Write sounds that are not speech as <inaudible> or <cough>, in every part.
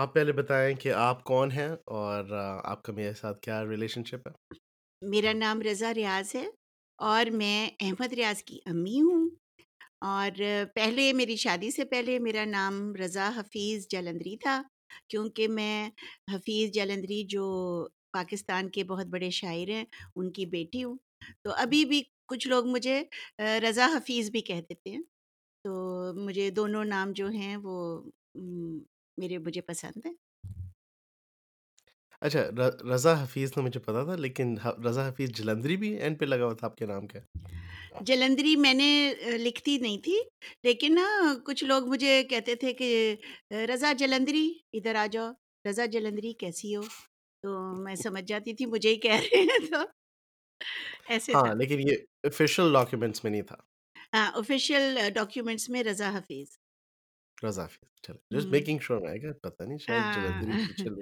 آپ پہلے بتائیں کہ آپ کون ہیں اور آپ کا میرے ساتھ کیا ریلیشن شپ ہے؟ میرا نام رضا ریاض ہے اور میں احمد ریاض کی امی ہوں اور پہلے میری شادی سے پہلے میرا نام رضا حفیظ جلندری تھا کیونکہ میں حفیظ جلندری جو پاکستان کے بہت بڑے شاعر ہیں، ان کی بیٹی ہوں۔ تو ابھی بھی کچھ لوگ مجھے رضا حفیظ بھی کہہ دیتے ہیں۔ تو مجھے دونوں نام جو ہیں وہ میرے مجھے پسند ہیں اچھا ر- رضا حفیظ تو مجھے پتا تھا لیکن ح- رضا حفیظ جلندری بھی اینڈ پہ لگا ہوا تھا آپ کے نام کے جلندری میں نے لکھتی نہیں تھی لیکن نا کچھ لوگ مجھے کہتے تھے کہ رضا جلندری ادھر آ جاؤ رضا جلندری کیسی ہو؟ تو میں سمجھ جاتی تھی مجھے ہی کہہ رہے ہیں تو ایسے تھا۔ ہاں لیکن یہ official ڈاکیومنٹس میں نہیں تھا۔ ہاں آفیشیل ڈاکیومنٹس میں رضا حفیظ۔ حفیظ چلے جسٹ ہوں، میکنگ شور میں کہ پتہ نہیں شاید جلندری ہاں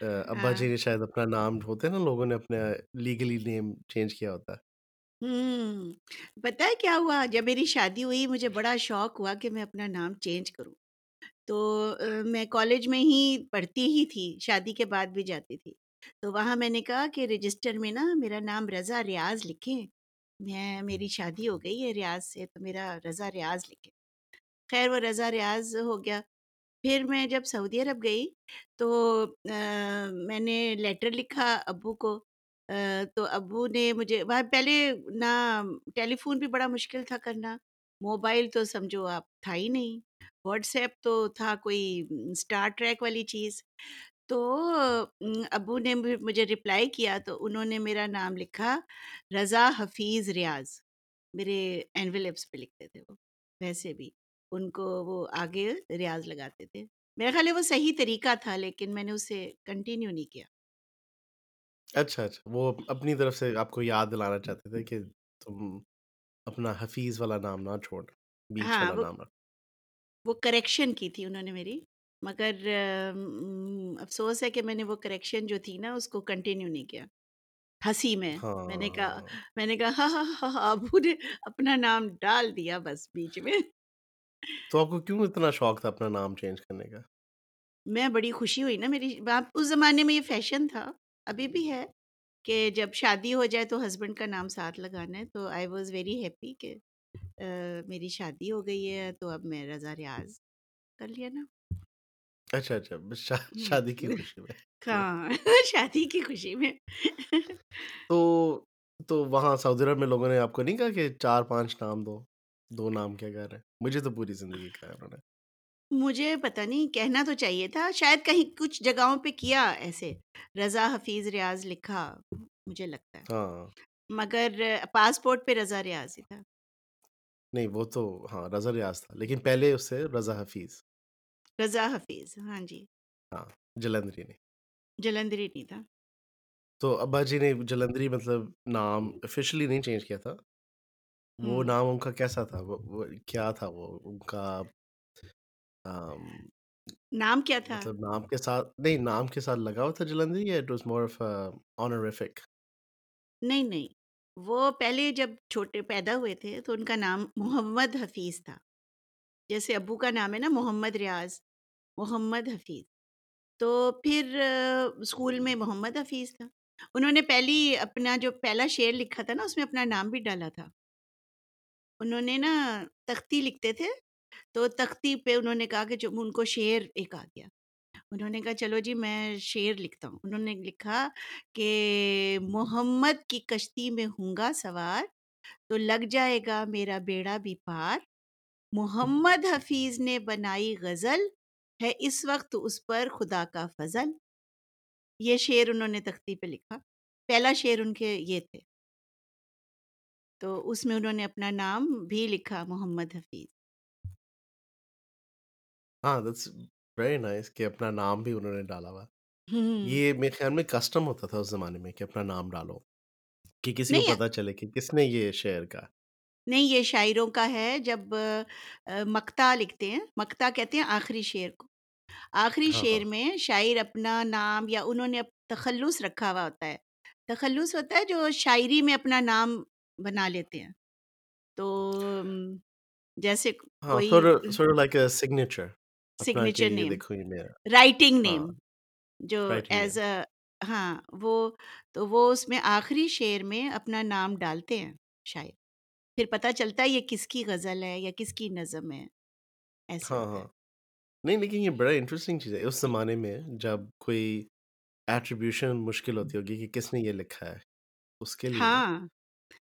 آ، ابا ہاں جی نے شاید اپنا نام ہوتے ہیں نا لوگوں نے اپنے لیگلی نیم چینج کیا ہوتا ہے ہوں پتہ ہے کیا ہوا جب میری شادی ہوئی مجھے بڑا شوق ہوا کہ میں اپنا نام چینج کروں تو آ، میں کالج میں ہی پڑھتی ہی تھی شادی کے بعد بھی جاتی تھی تو وہاں میں نے کہا کہ رجسٹر میں نا میرا نام رضا ریاض لکھیں میں میری شادی ہو گئی ہے ریاض سے تو میرا رضا ریاض لکھیں خیر وہ رضا ریاض ہو گیا پھر میں جب سعودی عرب گئی تو میں نے لیٹر لکھا ابو کو تو ابو نے مجھے وہاں پہلے نہ ٹیلی فون بھی بڑا مشکل تھا کرنا موبائل تو سمجھو آپ تھا ہی نہیں واٹس ایپ تو تھا کوئی اسٹار ٹریک والی چیز تو ابو نے مجھے رپلائی کیا تو انہوں نے میرا نام لکھا رضا حفیظ ریاض میرے اینویلپس پہ لکھتے تھے وہ ویسے بھی ان کو وہ آگے ریاض لگاتے تھے میرا خیال ہے وہ صحیح طریقہ تھا لیکن میں نے اسے کنٹینیو نہیں کیا اچھا اچھا وہ اپنی طرف سے آپ کو یاد دلانا چاہتے تھے کہ تم اپنا حفیظ والا نام نہ چھوڑ بیچ ہاں والا وہ نام رکھ وہ کریکشن کی تھی انہوں نے میری مگر ام، افسوس ہے کہ میں نے وہ کریکشن جو تھی نا اس کو کنٹینیو نہیں کیا ہنسی میں میں نے کہا ہاں میں نے کہا ہاں ہاں ہاں ہاں، ابو نے اپنا نام ڈال دیا بس بیچ میں تو آپ کو کیوں اتنا شوق تھا اپنا نام چینج کرنے کا؟ میں بڑی خوشی ہوئی نا میری آپ اس زمانے میں یہ فیشن تھا ابھی بھی ہے کہ جب شادی ہو جائے تو ہسبینڈ کا نام ساتھ لگانا ہے تو آئی واز ویری ہیپی کہ آ، میری شادی ہو گئی ہے تو اب میں رضا ریاض کر لیا نا۔ اچھا اچھا بس شا- ہوں۔ شادی کی خوشی میں. <laughs> ہاں <laughs> شادی کی خوشی میں۔ تو تو وہاں سعودی عرب میں لوگوں نے آپ کو نہیں کہا کہ چار پانچ نام دو؟ دو نام کیا کہہ رہے ہیں مجھے تو پوری زندگی کہا ہے انہوں نے۔ مجھے پتہ نہیں کہنا تو چاہیے تھا۔ شاید کہیں کچھ جگہوں پہ کیا ایسے۔ رضا حفیظ ریاض لکھا مجھے لگتا ہے۔ ہاں۔ مگر پاسپورٹ پہ رضا ریاض ہی تھا۔ نہیں وہ تو ہاں رضا ریاض تھا۔ لیکن پہلے اس سے رضا حفیظ۔ رضا حفیظ ہاں جی۔ ہاں جلندری نے۔ جلندری نہیں تھا۔ تو ابا جی نے جلندری مطلب نام آفیشلی نہیں چینج کیا تھا؟ وہ ہوں۔ نام ان کا کیسا تھا؟ وہ وہ کیا تھا وہ؟ ان کا آم، نام کیا تھا؟ مطلب نام کے ساتھ نہیں نام کے ساتھ لگا ہوا تھا جلندری یا it was more of honorific نہیں نہیں وہ پہلے جب چھوٹے پیدا ہوئے تھے تو ان کا نام محمد حفیظ تھا۔ جیسے ابو کا نام ہے نا محمد ریاض محمد حفیظ۔ تو پھر آ، اسکول میں محمد حفیظ تھا۔ انہوں نے پہلی اپنا جو پہلا شعر لکھا تھا نا اس میں اپنا نام بھی ڈالا تھا۔ انہوں نے نا تختی لکھتے تھے تو تختی پہ انہوں نے کہا کہ جو ان کو شعر ایک آ گیا انہوں نے کہا چلو جی میں شعر لکھتا ہوں انہوں نے لکھا کہ محمد کی کشتی میں ہوں گا سوار تو لگ جائے گا میرا بیڑا بھی پار محمد حفیظ نے بنائی غزل ہے اس وقت اس پر خدا کا فضل یہ شعر انہوں نے تختی پہ لکھا پہلا شعر ان کے یہ تھے تو اس میں انہوں نے اپنا نام بھی لکھا محمد حفیظ۔ ہاں دیٹس ویری نائس کہ اپنا نام بھی انہوں نے ڈالا ہوا۔ ہوں یہ میرے خیال میں کسٹم ہوتا تھا اس زمانے میں کہ اپنا نام ڈالو کہ کسی کو نہیں پتہ چلے کہ کس نے یہ شعر کا۔ نہیں یہ شاعروں کا ہے۔ جب مکتا لکھتے ہیں مکتا کہتے ہیں آخری شعر کو۔ آخری ہاں ہاں۔ شعر میں شاعر اپنا نام یا انہوں نے اپ- تخلص رکھا ہوا ہوتا ہے۔ تخلص ہوتا ہے جو شاعری میں اپنا نام بنا لیتے ہیں تو جیسے signature signature name writing name جو ایز اے ہاں وہ تو وہ اس میں آخری شعر میں اپنا نام ڈالتے ہیں شاید پھر پتہ چلتا ہے یہ کس کی غزل ہے یا کس کی نظم ہے ایسا ہاں ہاں نہیں لیکن یہ بڑا انٹرسٹنگ چیز ہے اس زمانے میں جب کوئی ایٹریبیوشن مشکل ہوتی ہوگی کہ کس نے یہ لکھا ہے اس کے لیے ہاں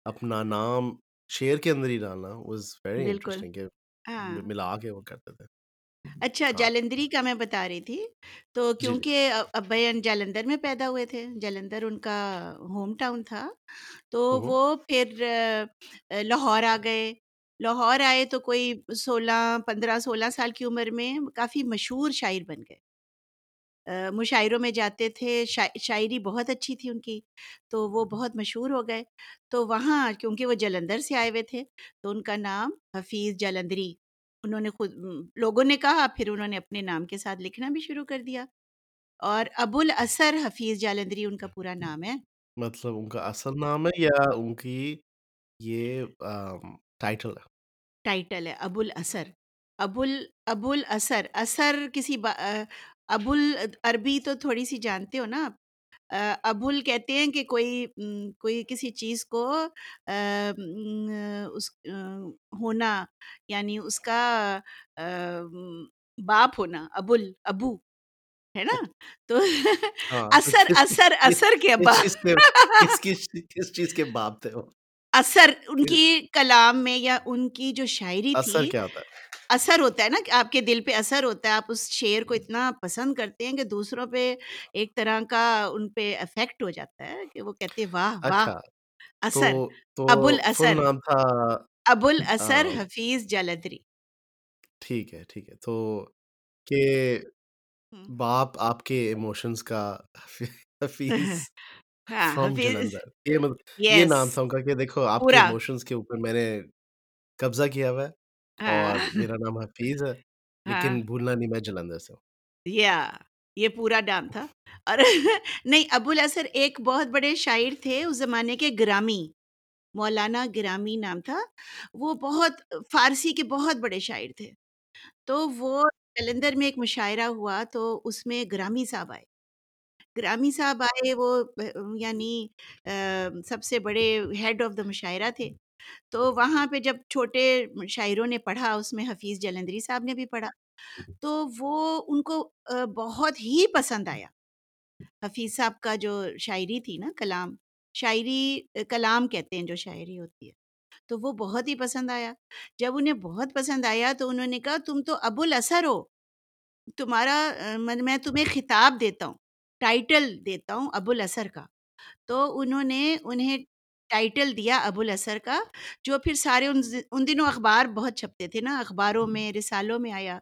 اپنا نام شیر کے اندر ہی ڈالنا واز ویری انٹرسٹنگ کہ ہاں۔ ملا کے وہ کرتے تھے۔ اچھا ہاں۔ کا میں بتا رہی تھی، تو جی، جی۔ کیونکہ ا ابّیَن جالندھر میں پیدا ہوئے تھے، جالندھر ان کا ہوم ٹاؤن تھا، تو ہاں، ہاں۔ وہ پھر لاہور آ گئے، لاہور آئے تو کوئی 16 15 16 سال کی عمر میں کافی مشہور شاعر بن گئے۔ مشاعروں میں جاتے تھے شاعری بہت اچھی تھی ان کی تو وہ بہت مشہور ہو گئے۔ تو وہاں کیونکہ وہ جلندر سے آئے ہوئے تھے تو ان کا نام حفیظ جلندری۔ انہوں نے خود لوگوں نے کہا پھر انہوں نے اپنے نام کے ساتھ لکھنا بھی شروع کر دیا۔ اور ابو الاثر حفیظ جالندری ان کا پورا نام ہے۔ مطلب ان کا اصل جی۔ نام ہے یا ان کی یہ ٹائٹل ہے؟ ٹائٹل ہے ابو الاثر ابو ال- ابو الاثر اثر کسی ابل عربی تو تھوڑی سی جانتے ہو نا آپ ابول کہتے ہیں کہ کوئی کوئی کسی چیز کو اس ہونا یعنی اس کا باپ ہونا ابل ابو ہے نا؟ تو اثر اثر اثر کے باپ <laughs> کس چیز کے باپ تھے اثر ان کی کلام میں یا ان کی جو شاعری تھی اثر ہوتا ہے نا آپ کے دل پہ اثر ہوتا ہے آپ اس شعر کو اتنا پسند کرتے ہیں کہ دوسروں پہ ایک طرح کا ان پہ افیکٹ ہو جاتا ہے کہ وہ کہتے واہ واہ اچھا، اثر ابو فل الاثر ابو الاثر حفیظ جلدری۔ ٹھیک ہے ٹھیک ہے تو کہ باپ آپ کے ایموشنز کا حفیظ <laughs> ہاں، یہ نام تھا ان کا کہ دیکھو آپ کے ایموشنز کے اوپر میں نے قبضہ کیا ہوا ہے۔ اور میرا نام حفیظ ہے لیکن بھولنا نہیں میں جلندھر سے ہوں یا یہ پورا ڈام تھا اور نہیں ابو الاسر ایک بہت بڑے شاعر تھے اس زمانے کے گرامی مولانا گرامی نام تھا وہ بہت فارسی کے بہت بڑے شاعر تھے تو وہ جلندھر میں ایک مشاعرہ ہوا تو اس میں گرامی صاحب آئے گرامی صاحب آئے وہ یعنی سب سے بڑے ہیڈ آف دا مشاعرہ تھے تو جی۔ وہاں پہ جب چھوٹے شاعروں نے پڑھا اس میں حفیظ جلندری صاحب نے بھی پڑھا جی۔ تو وہ ان کو بہت ہی پسند آیا۔ حفیظ صاحب کا جو شاعری تھی نا کلام شاعری کلام کہتے ہیں جو شاعری ہوتی ہے تو وہ بہت ہی پسند آیا۔ جب انہیں بہت پسند آیا تو انہوں نے کہا تم تو ابو الاثر ہو تمہارا میں میں تمہیں خطاب دیتا ہوں ٹائٹل دیتا ہوں ابو الاثر کا۔ تو انہوں نے انہیں ٹائٹل دیا ابو الاثر کا جو پھر سارے ان دنوں اخبار بہت چھپتے تھے نا اخباروں میں رسالوں میں آیا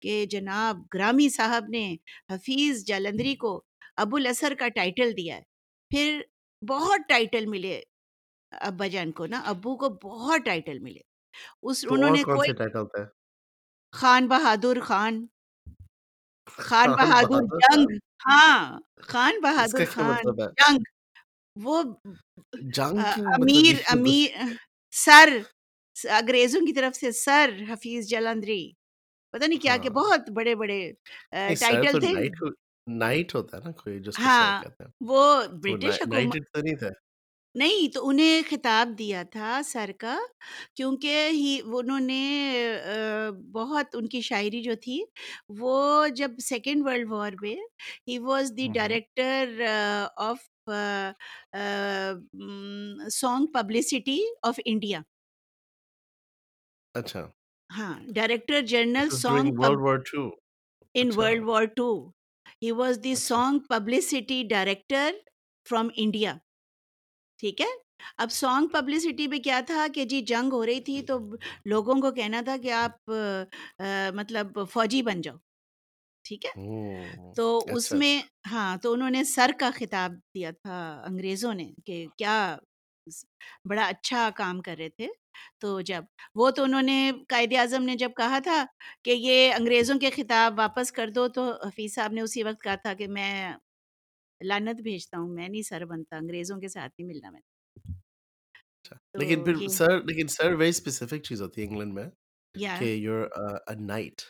کہ جناب گرامی صاحب نے حفیظ جالندری کو ابو الاثر کا ٹائٹل دیا ہے پھر بہت ٹائٹل ملے ابا جان کو نا ابو کو بہت ٹائٹل ملے اس انہوں نے کوئی ٹائٹل خان بہادر خان خان بہادر جنگ ہاں خان بہادر خان جنگ وہ امیر امیر سر انگریزوں کی طرف سے سر حفیظ جلندری۔ پتہ نہیں کیا کہ بہت بڑے بڑے ٹائٹل تھے۔ نائٹ ہوتا ہے نا کوئی ہاں وہ برٹش حکومت نہیں تو انہیں خطاب دیا تھا سر کا کیونکہ ہی انہوں نے بہت ان کی شاعری جو تھی وہ جب سیکنڈ ورلڈ وار میں he was the director of song publicity of India اچھا ہاں director general song in world war two he was the song publicity director from India ٹھیک ہے اب سانگ پبلسٹی میں کیا تھا کہ جی جنگ ہو رہی تھی تو لوگوں کو کہنا تھا کہ آپ مطلب فوجی بن جاؤ ٹھیک ہے تو اس میں ہاں تو انہوں نے سر کا خطاب دیا تھا انگریزوں نے کہ کیا بڑا اچھا کام کر رہے تھے تو جب وہ تو انہوں نے قائد اعظم نے جب کہا تھا کہ یہ انگریزوں کے خطاب واپس کر دو تو حفیظ صاحب نے اسی وقت کہا تھا کہ میں لانت بھیجتا ہوں میں نہیں سر بنتا انگریزوں کے ساتھ نہیں ملنا میں لیکن پھر سر لیکن سر ویری اسپیسیفک چیز ہوتی ہے انگلینڈ میں کہ یور ا نائٹ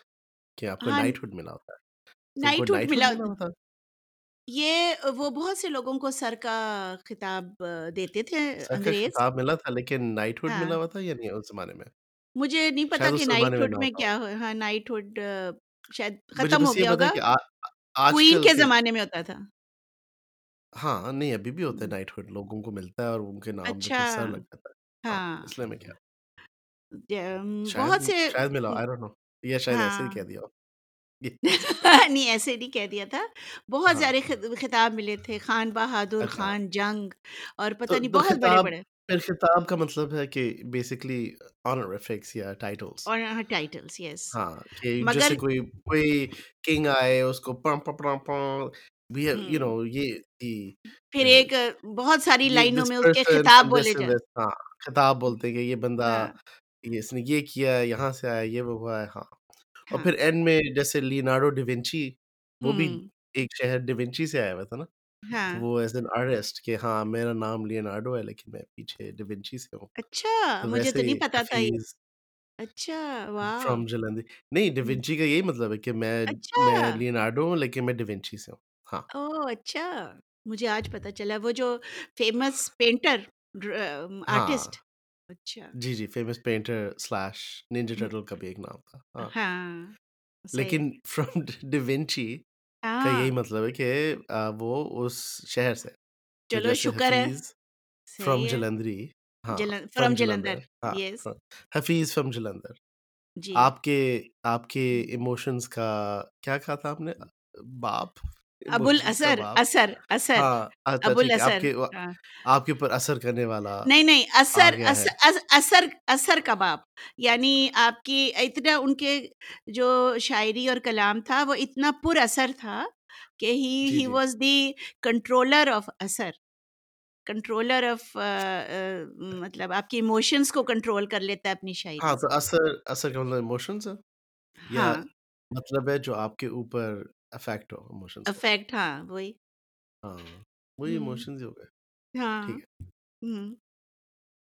کہ آپ کو نائٹ ہوڈ ملا ہوتا ہے نائٹ ہوڈ ملا یہ وہ بہت سے لوگوں کو سر کا خطاب دیتے تھے انگریز خطاب ملا تھا لیکن نائٹ ہوڈ ملا ہوا تھا یا نہیں اس زمانے میں مجھے نہیں پتا کہ نائٹ ہوڈ میں کیا ہو ہاں نائٹ ہوڈ شاید ختم ہو گیا ہوگا کوئین کے زمانے میں ہوتا تھا ہاں نہیں ابھی بھی ہوتا ہے نائٹ ہوڈ لوگوں کو ملتا ہے اور ان کے نام اچھا ہاں اس لیے میں کیا بہت سے شاید ملا آئی ڈونٹ نو یا شاید ایسے ہی کہہ دیا ہو <laughs> نہیں ایسے نہیں کہہ دیا تھا۔ بہت ہاں۔ سارے خطاب ملے تھے خان بہادر اچھا۔ خان جنگ اور پتہ نہیں بہت بڑے بالخطاب بڑے۔ خطاب کا مطلب ہے کہ بیسکلی آنرفکس یا ٹائٹلس اور ہاں ٹائٹلس یس ہاں کہ جیسے کوئی کوئی کنگ آئے اس کو پم پم پم پم وی ہیو یو نو یہ the- پھر ایک بہت ساری لائنوں میں اس کے خطاب بولے this and ہاں خطاب بولتے ہیں کہ یہ بندہ ہاں۔ اس نے یہ کیا یہاں سے آیا یہ وہ ہوا ہے ہاں۔ اور ہاں۔ پھر اینڈ میں جیسے لیناڈو ڈیونچی وہ بھی ایک شہر ڈیونچی سے آیا ہوا تھا نا ہاں۔ وہ ایز این آرٹسٹ کہ ہاں میرا نام ہے لیکن میں پیچھے ڈیونچی سے ہوں۔ اچھا مجھے تو نہیں پتا تھا اچھا، کا یہی مطلب کہ میں اچھا۔ ہاں۔ اچھا۔ مجھے آج پتا چلا وہ جو فیمس پینٹر آرٹسٹ جی جی famous painter slash ninja turtle کا بھی ایک نام تھا۔ ہاں۔ لیکن فرام ڈیونچی <laughs> کا یہی مطلب ہے کہ وہ اس شہر سے چلو شکر ہے۔ فرام جلندری ہاں، فرام جلندر ہاں، حفیظ فرام جلندر۔ آپ کے آپ کے ایموشنز کا کیا کہا تھا آپ نے؟ باپ۔ ابو الاثر اثر اثر ابو الاثر ہاں۔ آپ کے اوپر اثر کرنے والا نہیں نہیں اثر اثر اثر کباب یعنی آپ کی اتنا ان کے جو شاعری اور کلام تھا وہ اتنا پر اثر تھا کہ ہی جی، ہی جی۔ واز دی کنٹرولر آف اثر۔ کنٹرولر آف مطلب آپ کی ایموشنس کو کنٹرول کر لیتا ہے اپنی شاعری ہاں، اثر اثر کا مطلب ایموشنز ہے؟ ہاں۔ مطلب ہے جو آپ کے اوپر افیکٹ ہو ایموشن افیکٹ ہاں وہی ہاں وہی ایموشنز ہو گئے ہاں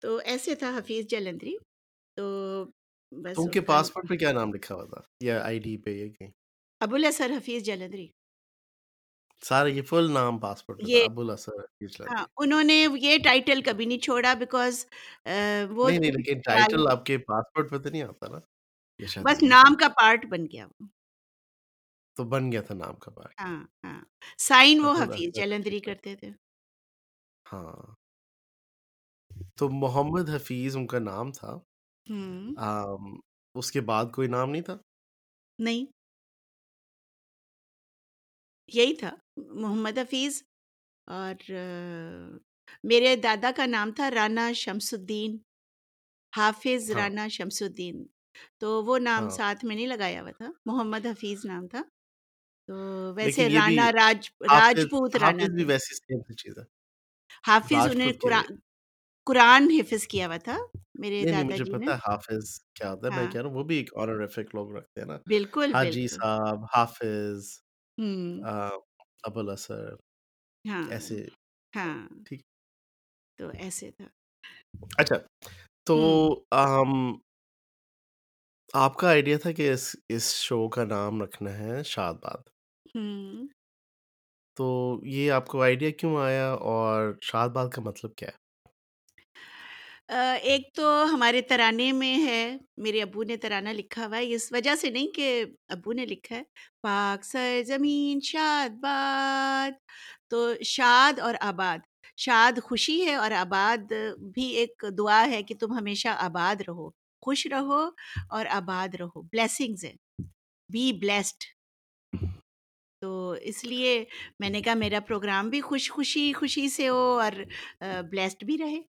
تو ایسے تھا حفیظ جلندری تو بس تم کے پاسپورٹ پہ کیا نام لکھا ہوا تھا یا آئی ڈی پہ یا کہیں ابو الاسر حفیظ جلندری سارے یہ فل نام پاسپورٹ یہ ابو الاسر حفیظ ہاں انہوں نے یہ ٹائٹل کبھی نہیں چھوڑا بیکاز وہ نہیں نہیں لیکن ٹائٹل آپ کے پاسپورٹ پہ تو نہیں آتا نا بس نام کا پارٹ بن گیا وہ تو بن گیا تھا نام کا باغ ہاں، سائن وہ حفیظ جلندری کرتے تھے ہاں تو محمد حفیظ ان کا نام تھا اس کے بعد کوئی نام نہیں تھا نہیں یہی تھا محمد حفیظ اور میرے دادا کا نام تھا رانا شمس الدین حافظ رانا شمس الدین تو وہ نام ساتھ میں نہیں لگایا ہوا تھا محمد حفیظ نام تھا تو ویسے رانا راج راجپوت رانا بھی ویسے سیم چیز ہے حافظ انہیں قرآن حفظ کیا ہوا تھا میرے دادا جی نے۔ پتہ حافظ کیا ہوتا ہے میں ہاں۔ کہہ رہا ہوں وہ بھی ایک آنریفک لوگ رکھتے ہیں نا۔ بالکل ہاں حاجی صاحب حافظ ابو الاسر ہاں، ایسے ہاں۔ تو ایسے تھا۔ اچھا تو آپ کا آئیڈیا تھا کہ اس اس شو کا نام رکھنا ہے شاد باد۔ تو یہ آپ کو آئیڈیا کیوں آیا اور شاد باد کا مطلب کیا ہے؟ ایک تو ہمارے ترانے میں ہے میرے ابو نے ترانہ لکھا ہوا ہے اس وجہ سے نہیں کہ ابو نے لکھا ہے۔ پاک سر زمین شاد باد۔ تو شاد اور آباد۔ شاد خوشی ہے اور آباد بھی ایک دعا ہے کہ تم ہمیشہ آباد رہو۔ خوش رہو اور آباد رہو۔ بلیسنگز ہیں۔ بی بلیسڈ تو اس لیے میں نے کہا میرا پروگرام بھی خوش خوشی خوشی سے ہو اور بلیسڈ بھی رہے۔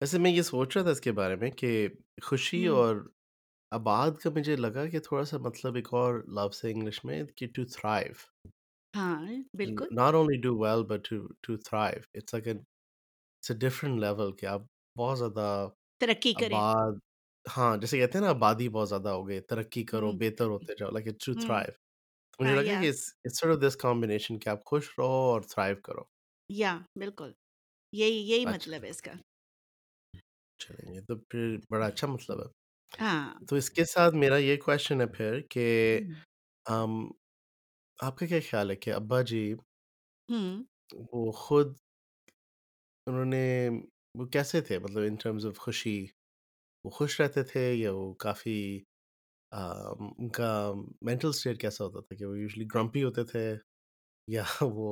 ویسے میں یہ سوچ رہا تھا اس کے بارے میں کہ خوشی اور آباد کا مجھے لگا کہ تھوڑا سا مطلب ایک اور لفظ ہے انگلش میں کہ ٹو تھرائیو ہاں بالکل۔ Not only do well but to thrive it's a different level کہ آپ بہت زیادہ ترقی کرے آباد ہاں جیسے کہتے ہیں نا آبادی بہت زیادہ ہو گئی ترقی کرو بہتر ہوتے جاؤ لائک ٹو تھرائیو مجھے ہاں، لگا کہ اس سارٹ آف دس کمبینیشن کہ آپ خوش رہو اور تھرائیو کرو۔ یا بالکل۔ یہی یہی اچھا۔ مطلب ہے اس کا۔ چلیں گے تو پھر بڑا اچھا مطلب ہے۔ ہاں۔ تو اس کے ساتھ میرا یہ کوشچن ہے پھر کہ ام، آپ کا کیا خیال ہے کہ ابا جی وہ خود انہوں نے وہ کیسے تھے؟ مطلب ان ٹرمز آف خوشی وہ خوش رہتے تھے یا وہ کافی ان کا مینٹل اسٹیٹ کیسا ہوتا تھا کہ وہ یوزلی گرمپی ہوتے تھے <laughs> یا وہ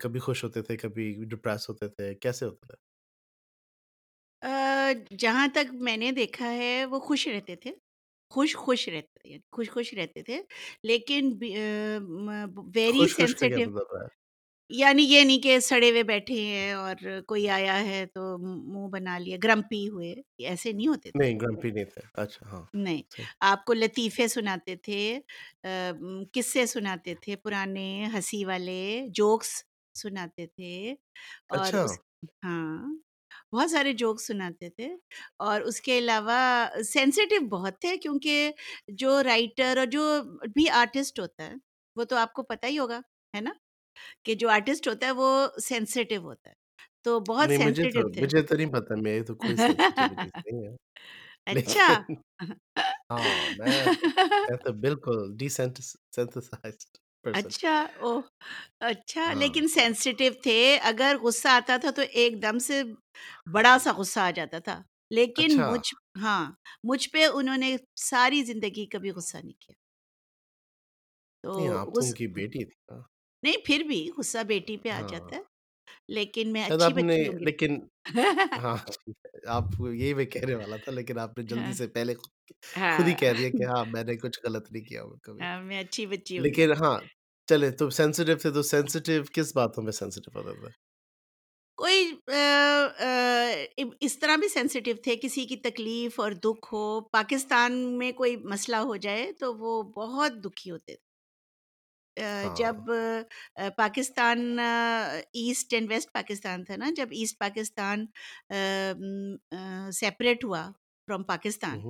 کبھی خوش ہوتے تھے کبھی ڈپریس ہوتے تھے کیسے ہوتے تھے؟ جہاں تک میں نے دیکھا ہے وہ خوش رہتے تھے۔ خوش خوش رہتے تھے خوش خوش رہتے تھے۔ لیکن ویری خوش سینسیٹیو یعنی یہ نہیں کہ سڑے ہوئے بیٹھے ہیں اور کوئی آیا ہے تو منہ بنا لیا گرمپی ہوئے ایسے نہیں ہوتے تھے۔ نہیں گرمپی نہیں تھے۔ اچھا ہاں نہیں آپ کو لطیفے سناتے تھے قصے سناتے تھے پرانے ہنسی والے جوکس سناتے تھے اور اچھا۔ ہاں بہت سارے جوک سناتے تھے اور اس کے علاوہ سینسیٹیو بہت تھے کیونکہ جو رائٹر اور جو بھی آرٹسٹ ہوتا ہے وہ تو آپ کو پتہ ہی ہوگا ہے نا؟ کہ جو آرٹسٹ ہوتا ہے وہ سینسیٹیو ہوتا ہے۔ تو بہت مجھے تو سینسیٹیو تھے نہیں پتا تو کوئی <laughs> اچھا۔ لیکن <laughs> ہاں، بالکل اچھا او اچھا ہاں۔ لیکن سینسیٹیو تھے۔ اگر غصہ آتا تھا تو ایک دم سے بڑا سا غصہ آ جاتا تھا۔ لیکن اچھا۔ مجھ ہاں مجھ پہ انہوں نے ساری زندگی کبھی غصہ نہیں کیا۔ تو ان کی بیٹی تھی نہیں پھر بھی غصہ بیٹی پہ آ جاتا ہے لیکن میں اچھی آپ نے لیکن ہاں آپ یہی میں کہنے والا تھا لیکن آپ نے جلدی سے پہلے خود ہی کہہ دیا کہ ہاں میں نے کچھ غلط نہیں کیا میں اچھی بچی ہوں لیکن ہاں چلے تھے تو کس باتوں میں ہوتا تھا کوئی اس طرح بھی سینسٹیو تھے کسی کی تکلیف اور دکھ ہو پاکستان میں کوئی مسئلہ ہو جائے تو وہ بہت دکھی ہوتے تھے جب ہاں۔ Pakistan east and west Pakistan تھا نا جب ایسٹ پاکستان سیپریٹ ہوا فرام پاکستان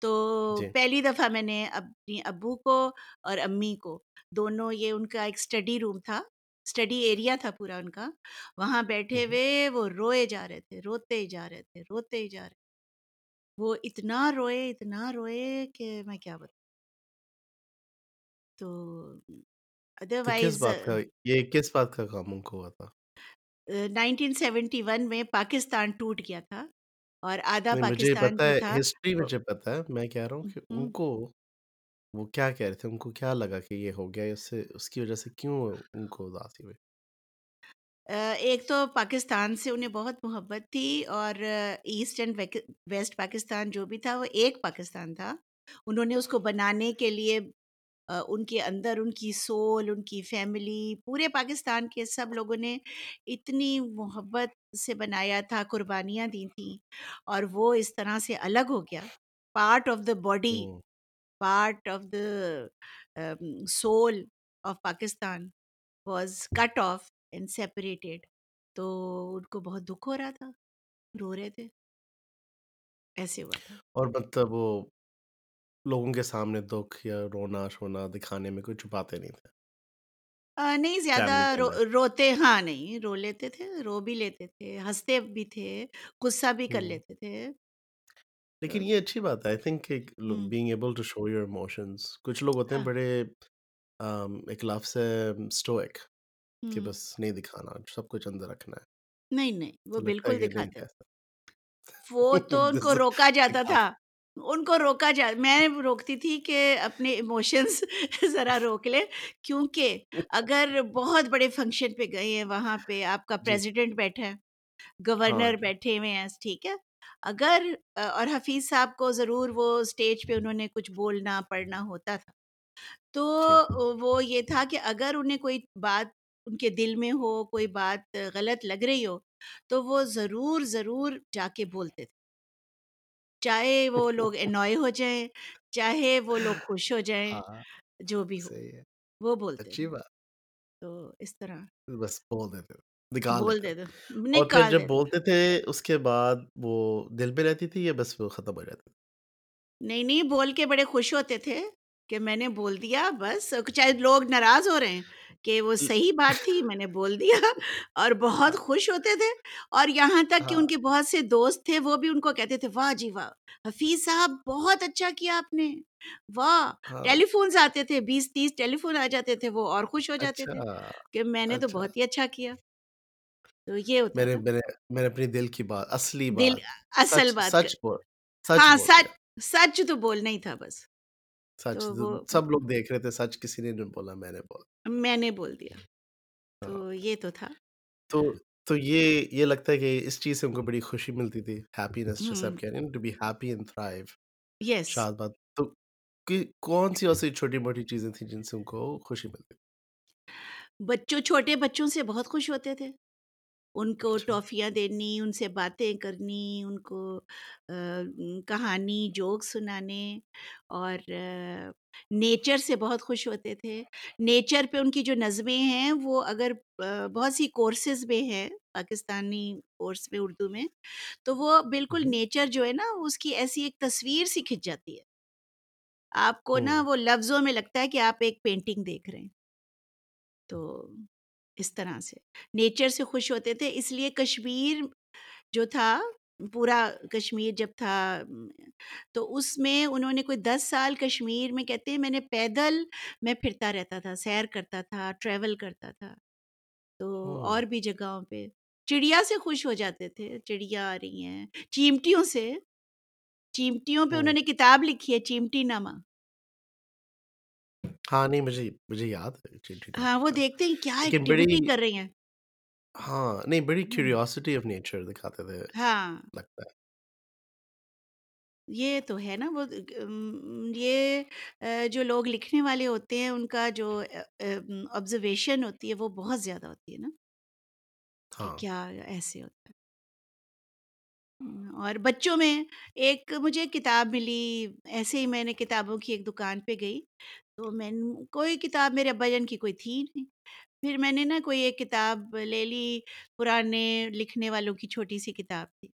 تو جی۔ پہلی دفعہ میں نے اپنی ابو کو اور امی کو دونوں یہ ان کا ایک اسٹڈی روم تھا اسٹڈی ایریا تھا پورا ان کا وہاں بیٹھے ہوئے وہ روئے جا رہے تھے روتے ہی جا رہے تھے روتے ہی جا رہے تھے۔ وہ اتنا روئے اتنا روئے کہ میں کیا بتاؤں۔ تو کس بات uh کا یہ کس بات کا کام ان کو ہوا تھا؟ نائنٹین سیونٹی ون میں پاکستان ٹوٹ گیا تھا اور آدھا مجھے پتا ہے ہسٹری مجھے پتا ہے میں کہہ رہا ہوں کہ ان کو وہ کیا کہہ رہے تھے ان کو کیا لگا کہ یہ ہو گیا اس سے اس کی وجہ سے کیوں ان کو اداسی ہوئی ایک تو پاکستان سے انہیں بہت محبت تھی اور ایسٹ اینڈ ویسٹ پاکستان جو بھی تھا وہ ایک پاکستان تھا۔ انہوں نے اس کو بنانے کے لیے ان کے اندر ان کی سول ان کی فیملی پورے پاکستان کے سب لوگوں نے اتنی محبت سے بنایا تھا قربانیاں دی تھیں اور وہ اس طرح سے الگ ہو گیا part of the body part of the soul of Pakistan was cut off and separated تو ان کو بہت دکھ ہو رہا تھا رو رہے تھے ایسے ہوا اور مطلب وہ لوگوں کے سامنے دکھ یا رونا شونا دکھانے میں کوئی چھپاتے نہیں تھے۔ نہیں زیادہ روتے ہاں نہیں رو لیتے تھے رو بھی لیتے تھے ہنستے بھی تھے غصہ بھی کر لیتے تھے۔ لیکن یہ اچھی بات ہے۔ I think being able to show your emotions کچھ لوگ ہوتے ہیں ہاں۔ بڑے آم، سے اسٹوئک کہ بس نہیں دکھانا سب کچھ اندر رکھنا ہے۔ نہیں نہیں وہ بالکل دکھاتے۔ وہ تو <laughs> ان کو روکا جاتا <laughs> تھا۔ ان کو روکا جا میں روکتی تھی کہ اپنے ایموشنس ذرا روک لیں کیونکہ اگر بہت بڑے فنکشن پہ گئے ہیں وہاں پہ آپ کا پریزیڈنٹ بیٹھا ہے گورنر بیٹھے ہوئے ہیں ٹھیک ہے اگر اور حفیظ صاحب کو ضرور وہ اسٹیج پہ انہوں نے کچھ بولنا پڑھنا ہوتا تھا تو وہ یہ تھا کہ اگر انہیں کوئی بات ان کے دل میں ہو کوئی بات غلط لگ رہی ہو تو وہ ضرور ضرور جا کے بولتے تھے چاہے وہ لوگ انوائے ہو جائیں چاہے وہ لوگ خوش ہو جائیں جو بھی ہو وہ بولتے اچھی بات تو اس طرح بس بول دیتے اور پھر جب بولتے تھے اس کے بعد وہ دل پہ رہتی تھی یا بس وہ ختم ہو جاتی نہیں نہیں بول کے بڑے خوش ہوتے تھے کہ میں نے بول دیا بس چاہے لوگ ناراض ہو رہے ہیں کہ وہ صحیح بات تھی میں نے بول دیا <laughs> اور بہت ہاں۔ خوش ہوتے تھے اور یہاں تک کہ ان ہاں۔ کے بہت سے دوست تھے وہ بھی ان کو کہتے تھے واہ جی واہ حفیظ صاحب بہت اچھا کیا آپ نے واہ۔ ہاں۔ ٹیلی فونز آتے تھے بیس تیس ٹیلی فون آ جاتے تھے وہ اور خوش ہو جاتے اچھا، تھے کہ میں نے تو اچھا۔ بہت ہی اچھا کیا۔ تو یہ ہوتا میں نے میں اپنے دل کی بات اصلی بات اصل بات سچ بول ہاں بول سچ سچ تو بولنا ہی تھا بس۔ سچ سب لوگ دیکھ رہے تھے سچ کسی نے نہیں بولا میں نے بولا، میں نے بول دیا۔ ہاں، تو یہ تو تھا۔ تو تو یہ یہ لگتا ہے کہ اس چیز سے ان کو بڑی خوشی ملتی تھی، ہیپینس جیسے آپ کہہ رہے ہیں to be happy and thrive yes شاد بات تو کہ کون-سی ایسی چھوٹی-موٹی چیزیں تھیں جن سے ان کو خوشی ملتی؟ بچوں چھوٹے بچوں سے بہت خوش ہوتے تھے۔ ان کو ٹافیاں دینی ان سے باتیں کرنی ان کو کہانی جوک سنانے اور نیچر سے بہت خوش ہوتے تھے نیچر پہ ان کی جو نظمیں ہیں وہ اگر بہت سی کورسز میں ہیں پاکستانی کورس میں اردو میں تو وہ بالکل نیچر جو ہے نا اس کی ایسی ایک تصویر سی کھنچ جاتی ہے آپ کو نا وہ لفظوں میں لگتا ہے کہ آپ ایک پینٹنگ دیکھ رہے ہیں تو اس طرح سے۔ نیچر سے خوش ہوتے تھے اس لیے کشمیر جو تھا پورا کشمیر جب تھا تو اس میں انہوں نے کوئی دس سال کشمیر میں کہتے ہیں میں نے پیدل میں پھرتا رہتا تھا سیر کرتا تھا ٹریول کرتا تھا۔ تو اور بھی جگہوں پہ۔ چڑیا سے خوش ہو جاتے تھے چڑیا آ رہی ہیں چیمٹیوں سے۔ چیمٹیوں پہ انہوں نے کتاب لکھی ہے چیمٹی نامہ۔ ہاں، نہیں مجھے مجھے یاد ہے ہاں وہ کا، دیکھتے ہیں کیا لیکن بڑی ایکٹیویٹی کر رہی ہیں ہاں، نہیں بڑی ہوں، کیوریوسٹی آف نیچر دکھاتے تھے ہاں لگتا ہے، یہ تو ہے نا وہ ام، یہ جو لوگ لکھنے والے ہوتے ہیں ان کا جو آبزرویشن ہوتی ہے وہ بہت زیادہ ہوتی ہے نا کہ ہاں، کیا ایسے ہوتا ہے اور بچوں میں ایک مجھے کتاب ملی ایسے ہی میں نے کتابوں کی ایک دکان پہ گئی تو میں نے کوئی کتاب میرے ابا جان کی کوئی تھی نہیں۔ پھر میں نے نا کوئی ایک کتاب لے لی، پرانے لکھنے والوں کی چھوٹی سی کتاب تھی۔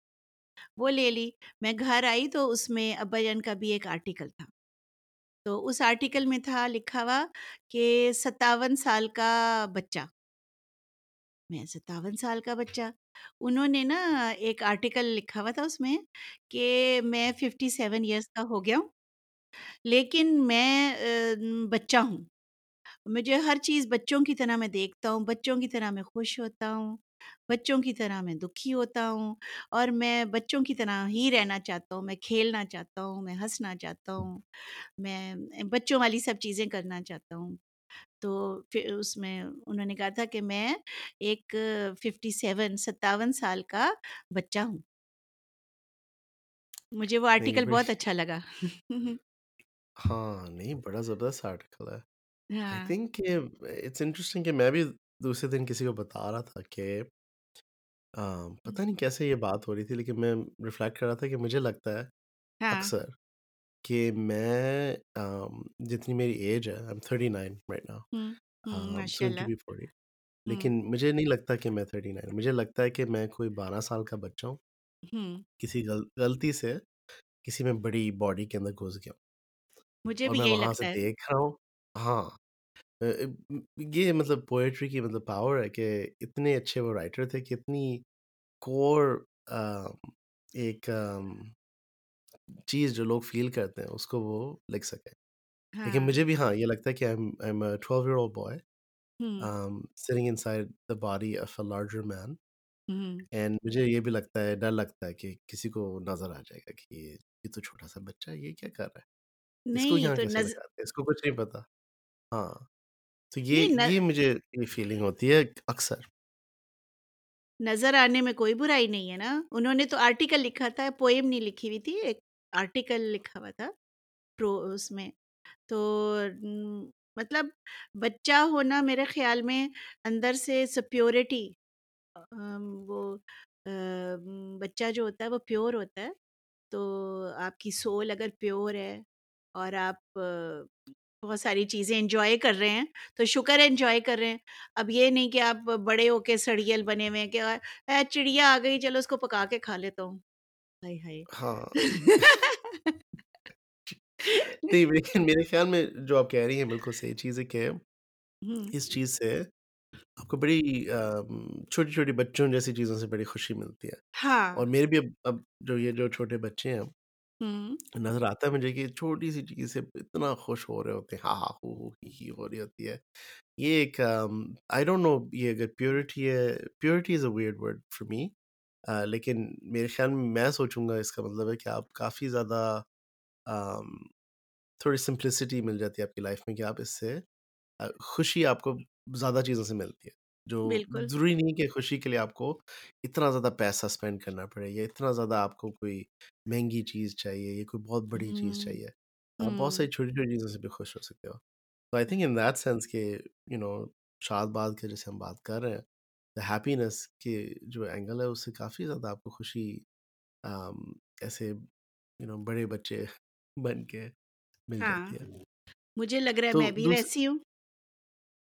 وہ لے لی۔ میں گھر آئی تو اس میں ابا جان کا بھی ایک آرٹیکل تھا۔ تو اس آرٹیکل میں تھا لکھا ہوا کہ ستاون سال کا بچہ۔ میں ستاون سال کا بچہ۔ انہوں نے نا ایک آرٹیکل لکھا ہوا تھا اس میں کہ میں ففٹی سیون ایئرس کا ہو گیا ہوں۔ لیکن میں بچہ ہوں مجھے ہر چیز بچوں کی طرح میں دیکھتا ہوں بچوں کی طرح میں خوش ہوتا ہوں بچوں کی طرح میں دکھی ہوتا ہوں اور میں بچوں کی طرح ہی رہنا چاہتا ہوں میں کھیلنا چاہتا ہوں میں ہنسنا چاہتا ہوں میں بچوں والی سب چیزیں کرنا چاہتا ہوں تو پھر اس میں انہوں نے کہا تھا کہ میں ایک ففٹی سیون ستاون سال کا بچہ ہوں مجھے وہ نہیں، آرٹیکل بہت اچھا لگا ہاں، نہیں بڑا زبردست آرٹیکل ہے، آئی ہاں۔ میں بھی دوسرے دن کسی کو بتا رہا تھا کہ آ، پتہ نہیں کیسے یہ بات ہو رہی تھی لیکن میں ہے ہاں۔ جتنی میری ایج ہے آئی ایم 39 رائٹ ہوں ہوں ناؤ ماشاء سون ٹو اللہ بی 40 ہوں لیکن مجھے نہیں لگتا کہ میں 39 مجھے لگتا ہے کہ میں کوئی 12 سال کا بچہ ہوں کسی غل غلطی سے کسی میں بڑی باڈی کے اندر گھس گیا ہوں۔ مجھے اور بھی میں یہی وہاں سے لگتا ہے۔ دیکھ رہا ہوں۔ ہاں اے، اے، یہ مطلب پوئٹری کی مطلب پاور ہے کہ اتنے اچھے وہ رائٹر تھے کہ اتنی کور ایک ام، چیز جو لوگ فیل کرتے ہیں اس کو وہ لکھ سکے لیکن ہاں۔ مجھے بھی ہاں یہ لگتا ہے کہ I am a 12 year old boy ہوں۔ Sitting inside the body of a larger man ہوں۔ اینڈ مجھے یہ بھی لگتا ہے ڈر لگتا ہے کہ کسی کو نظر آ جائے گا کہ یہ یہ تو چھوٹا سا بچہ ہے یہ کیا کر رہا ہے؟ اس کو نہیں یہاں تو کیسے نظ لگاتے ہیں؟ اس کو کچھ نہیں پتا۔ ہاں تو یہ نہیں یہ مجھے یہ فیلنگ ہوتی ہے اکثر۔ نظر آنے میں کوئی برائی نہیں ہے نا؟ انہوں نے تو آرٹیکل لکھا تھا پوئم نہیں لکھی ہوئی تھی ایک آرٹیکل لکھا ہوا تھا پرو اس میں۔ تو م، مطلب بچہ ہونا میرے خیال میں اندر سے سپیورٹی وہ بچہ جو ہوتا ہے وہ پیور ہوتا ہے۔ تو آپ کی سول اگر پیور ہے اور آپ بہت ساری چیزیں انجوائے کر رہے ہیں تو شکر انجوائے کر رہے ہیں۔ اب یہ نہیں کہ آپ بڑے ہو کے سڑیل بنے ہوئے ہیں کہ "اے، چڑیا آ گئی چلو اس کو پکا کے کھا لیتا ہوں۔ ہائے ہائے۔ ہاں۔ <laughs> نہیں میرے خیال میں جو آپ کہہ رہی ہیں بالکل صحیح چیز ہے کہ اس چیز سے آپ کو بڑی چھوٹی چھوٹی بچوں جیسی چیزوں سے بڑی خوشی ملتی ہے۔ ہاں۔ اور میرے بھی اب اب جو یہ جو چھوٹے بچے ہیں نظر آتا ہے مجھے کہ چھوٹی سی چیز سے اتنا خوش ہو رہے ہوتے ہیں ہاں ہاں ہو ہو ہی ہی ہو رہی ہوتی ہے۔ یہ ایک آئی ڈونٹ نو یہ اگر پیورٹی ہے purity is a weird word for me لیکن میرے خیال میں میں سوچوں گا اس کا مطلب ہے کہ آپ کافی زیادہ um, تھوڑی سمپلسٹی مل جاتی ہے آپ کی لائف میں کہ آپ اس سے uh, خوشی آپ کو زیادہ چیزوں سے ملتی ہے۔ جو ضروری نہیں کہ خوشی کے لیے آپ کو اتنا زیادہ پیسہ اسپینڈ کرنا پڑے یا اتنا زیادہ آپ کو کوئی مہنگی چیز چاہیے یا کوئی بہت بڑی چیز چاہیے آپ بہت ساری چھوٹی چھوٹی چیزوں سے بھی خوش ہو سکتے ہو۔ تو I think in that sense کہ یو نو شاد باد کے جیسے ہم بات کر رہے ہیں دا ہیپینیس کے جو اینگل ہے اس سے کافی زیادہ آپ کو خوشی ایسے یو نو بڑے بچے <laughs> بن کے مل ہاں۔ جاتی ہے۔ مجھے لگ رہا ہے میں بھی ویسی ہوں۔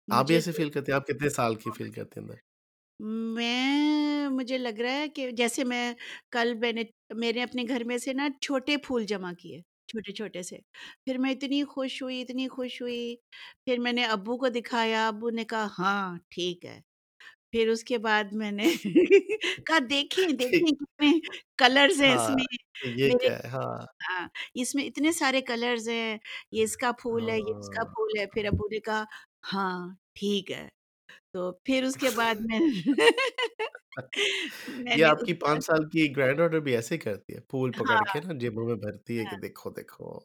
آپ ایسے فیل کرتے ہیں؟ آپ کتنے سال کی فیل کرتے ہیں میں مجھے لگ رہا ہے کہ جیسے میں کل میں نے میرے اپنے گھر میں سے نا چھوٹے پھول جمع کیے چھوٹے چھوٹے سے۔ پھر میں اتنی خوش ہوئی اتنی خوش ہوئی۔ پھر میں نے ابو کو دکھایا ابو نے کہا ہاں ٹھیک ہے۔ پھر اس کے بعد میں نے <laughs> کہا دیکھیں <laughs> دیکھیں کتنے کلرز ہیں اس ہاں، میں۔ ہاں۔ ہاں، اس میں اتنے سارے کلرز ہیں۔ یہ اس کا پھول ہے یہ اس کا پھول ہے۔ پھر ابو نے کہا ہاں ٹھیک ہے تو پھر اس کے بعد میں یہ آپ کی پانچ سال کی گرینڈ آرڈر بھی ایسے کرتی ہے پھول پکڑ کے نا جیبوں میں بھرتی ہے کہ دیکھو دیکھو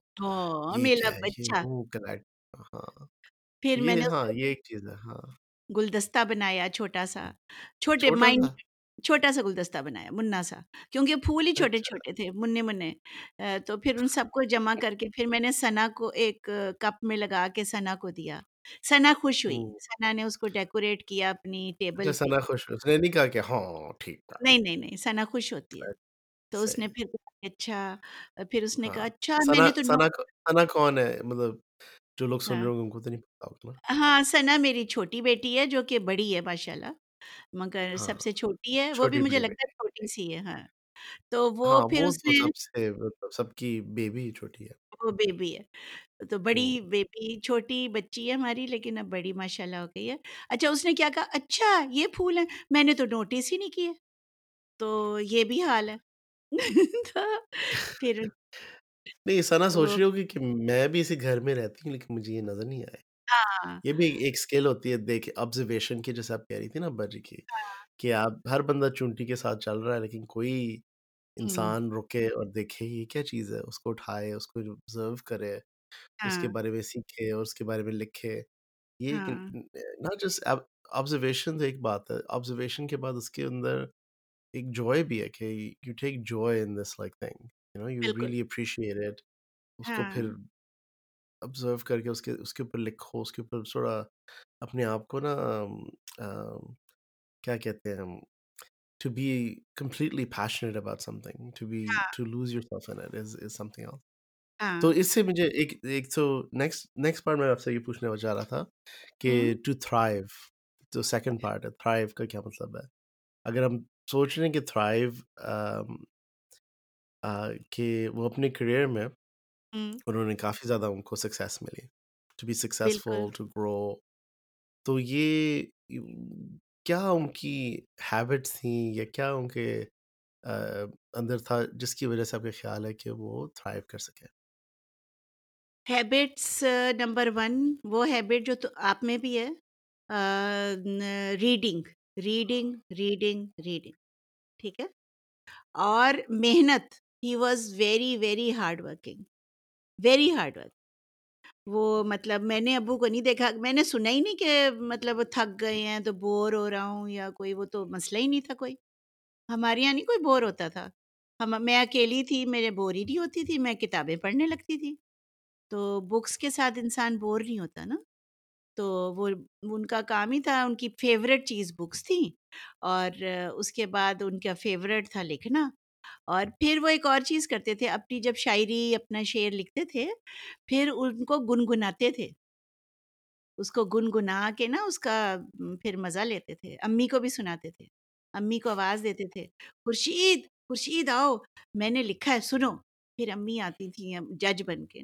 میلا بچہ پھر میں نے ہاں یہ ایک چیز ہے ہاں گلدستہ بنایا چھوٹا سا چھوٹے مائنڈ چھوٹا سا گلدستہ بنایا منا سا کیونکہ پھول ہی چھوٹے چھوٹے تھے منع منع تو پھر ان سب کو جمع کر کے پھر میں نے سنا کو ایک کپ میں لگا کے سنا کو دیا سنا خوش ہوئی سنا نے اس کو ڈیکوریٹ کیا اپنی ٹیبل سنا خوش اس نے نہیں کہا کہ ہاں ٹھیک نہیں نہیں نہیں سنا خوش ہوتی ہے تو اس نے پھر اچھا پھر اس نے کہا اچھا میں سنا نے تو سنا کون ہے مطلب جو لوگ سن رہے ہوں ان کو تو نہیں پتا ہوگا ہاں سنا میری چھوٹی بیٹی ہے جو کہ بڑی ہے ماشاءاللہ مگر سب سے چھوٹی ہے وہ بھی مجھے لگتا ہے چھوٹی سی ہے ہاں تو وہ پھر اس نے سب کی بیبی چھوٹی ہے وہ بیبی ہے تو بڑی بیبی چھوٹی بچی ہے ہماری لیکن اب بڑی ماشاء اللہ ہو گئی ہے اچھا اس نے کیا کہا اچھا یہ پھول ہے میں نے تو نوٹس ہی نہیں کیا تو یہ بھی حال ہے پھر نہیں سنا سوچ رہی ہوگی کہ میں بھی اسی گھر میں رہتی ہوں لیکن مجھے یہ نظر نہیں آئے یہ بھی ایک اسکیل ہوتی ہے دیکھ آبزرویشن کی جیسے آپ کہہ رہی تھی نا برجی کی کہ آپ ہر بندہ چونٹی کے ساتھ چل رہا ہے لیکن کوئی جی۔ انسان رکے اور دیکھے یہ کیا چیز ہے اس کو اٹھائے اس کو آبزرو کرے اس کے ہاں۔ بارے میں سیکھے اور اس کے بارے میں لکھے۔ یہ ہاں۔ نہ جسٹ آبزرویشن تو ایک بات ہے آبزرویشن کے بعد اس کے اندر ایک جوائے بھی ہے کہ you take joy in this like thing you know you really appreciate it اس کو ہاں۔ پھر آبزرو کر کے اس کے اس کے اوپر لکھو اس کے اوپر تھوڑا اپنے آپ کو نا کیا کہتے ہیں ہم؟ to be completely passionate about something to be yeah. to lose yourself in it is is something else. تو اس سے مجھے ایک ایک تو نیکسٹ نیکسٹ پارٹ میں آپ سے یہ پوچھنے جا رہا تھا کہ ٹو تھرائیو تو سیکنڈ پارٹ ہے تھرائیو کا کیا مطلب ہے اگر ہم سوچ رہے ہیں کہ تھرائیو کہ وہ اپنے کریئر میں انہوں نے کافی زیادہ ان کو سکسیز ملی to be successful to grow تو یہ کیا ان کی ہیبٹس تھیں یا کیا ان کے اندر تھا جس کی وجہ سے آپ کا خیال ہے کہ وہ تھرائیو کر سکے؟ ہیبٹس نمبر ون وہ ہیبٹ جو تو آپ میں بھی ہے ریڈنگ ریڈنگ ریڈنگ ریڈنگ ٹھیک ہے؟ اور محنت he was very very hard working very hard work وہ مطلب میں نے ابو کو نہیں دیکھا، میں نے سنا ہی نہیں کہ مطلب وہ تھک گئے ہیں تو بور ہو رہا ہوں یا کوئی، وہ تو مسئلہ ہی نہیں تھا کوئی۔ ہمارے یہاں نہیں کوئی بور ہوتا تھا۔ ہم، میں اکیلی تھی، میرے بور ہی نہیں ہوتی تھی، میں کتابیں پڑھنے لگتی تھی۔ تو بکس کے ساتھ انسان بور نہیں ہوتا نا۔ تو وہ، ان کا کام ہی تھا، ان کی فیوریٹ چیز بکس تھیں۔ اور اس کے بعد ان کا فیوریٹ تھا لکھنا۔ اور پھر وہ ایک اور چیز کرتے تھے، اپنی جب شاعری، اپنا شعر لکھتے تھے، پھر ان کو گنگناتے تھے۔ اس کو گنگنا کے نا، اس کا پھر مزہ لیتے تھے۔ امی کو بھی سناتے تھے۔ امی کو آواز دیتے تھے، خورشید خورشید آؤ، میں نے لکھا ہے، سنو۔ پھر امی آتی تھیں جج بن کے۔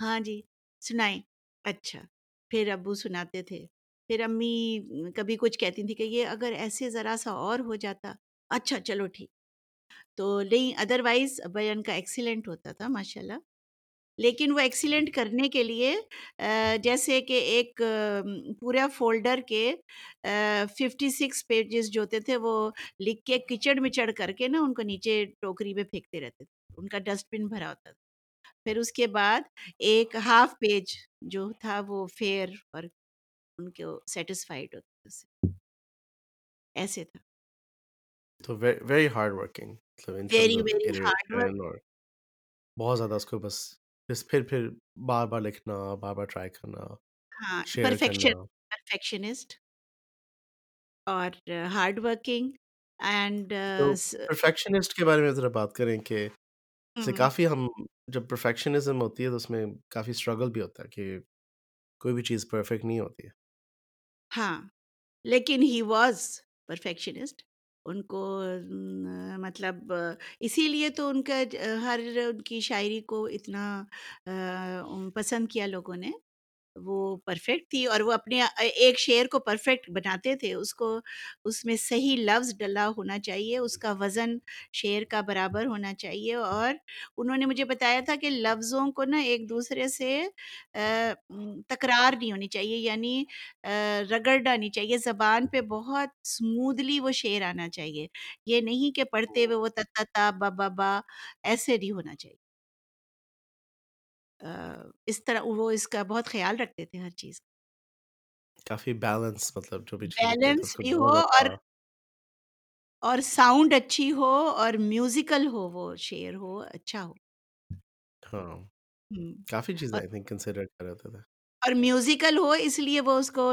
ہاں جی سنائیں۔ اچھا پھر ابو سناتے تھے۔ پھر امی کبھی کچھ کہتی تھی کہ یہ اگر ایسے ذرا سا اور ہو جاتا۔ اچھا چلو ٹھیک۔ تو نہیں ادروائز بیان کا ایکسیلنٹ ہوتا تھا ماشاء اللہ لیکن وہ ایکسیلنٹ کرنے کے لیے جیسے کہ ایک پورا فولڈر کے ففٹی سکس پیجز جو ہوتے تھے وہ لکھ کے کچڑ مچڑ کر کے نا ان کو نیچے ٹوکری میں پھینکتے رہتے تھے۔ ان کا ڈسٹ بن بھرا ہوتا تھا۔ پھر اس کے بعد ایک ہاف پیج جو تھا وہ فیئر اور ان کو سیٹسفائیڈ ہوتا ایسے تھا۔ تو ویری ہارڈ ورکنگ مطلب ویری ہارڈ ورک اور بہت زیادہ اس کو بس بس پھر پھر بار بار لکھنا بار بار ٹرائی کرنا ہاں شیئر پرفیکشن پرفیکشنسٹ اور ہارڈ ورکنگ اینڈ تو پرفیکشنسٹ کے بارے میں ذرا بات کریں کہ جیسے کافی ہم جب پرفیکشنزم ہوتی ہے تو اس میں کافی اسٹرگل بھی ہوتا ہے کہ کوئی بھی چیز پرفیکٹ نہیں ہوتی ہے۔ ہاں لیکن ہی واز پرفیکشنسٹ ان کو مطلب اسی لیے تو ان کا ہر ان کی شاعری کو اتنا پسند کیا لوگوں نے وہ پرفیکٹ تھی اور وہ اپنے ایک شعر کو پرفیکٹ بناتے تھے، اس کو، اس میں صحیح لفظ ڈلا ہونا چاہیے، اس کا وزن شعر کا برابر ہونا چاہیے اور انہوں نے مجھے بتایا تھا کہ لفظوں کو نا ایک دوسرے سے تکرار نہیں ہونی چاہیے یعنی رگڑ آنی چاہیے، زبان پہ بہت اسموتھلی وہ شعر آنا چاہیے، یہ نہیں کہ پڑھتے ہوئے وہ تا تا، با با با، ایسے نہیں ہونا چاہیے۔ اس طرح وہ اس کا بہت خیال رکھتے تھے ہر چیز کافی بیلنس مطلب جو بھی بیلنس بھی ہو اور اور ساؤنڈ اچھی ہو اور میوزیکل ہو وہ شعر ہو اچھا ہو۔ ہاں کافی چیزیں اور آئی تھنک کنسیڈر کر رہے تھے اور میوزیکل ہو اس لیے وہ اس کو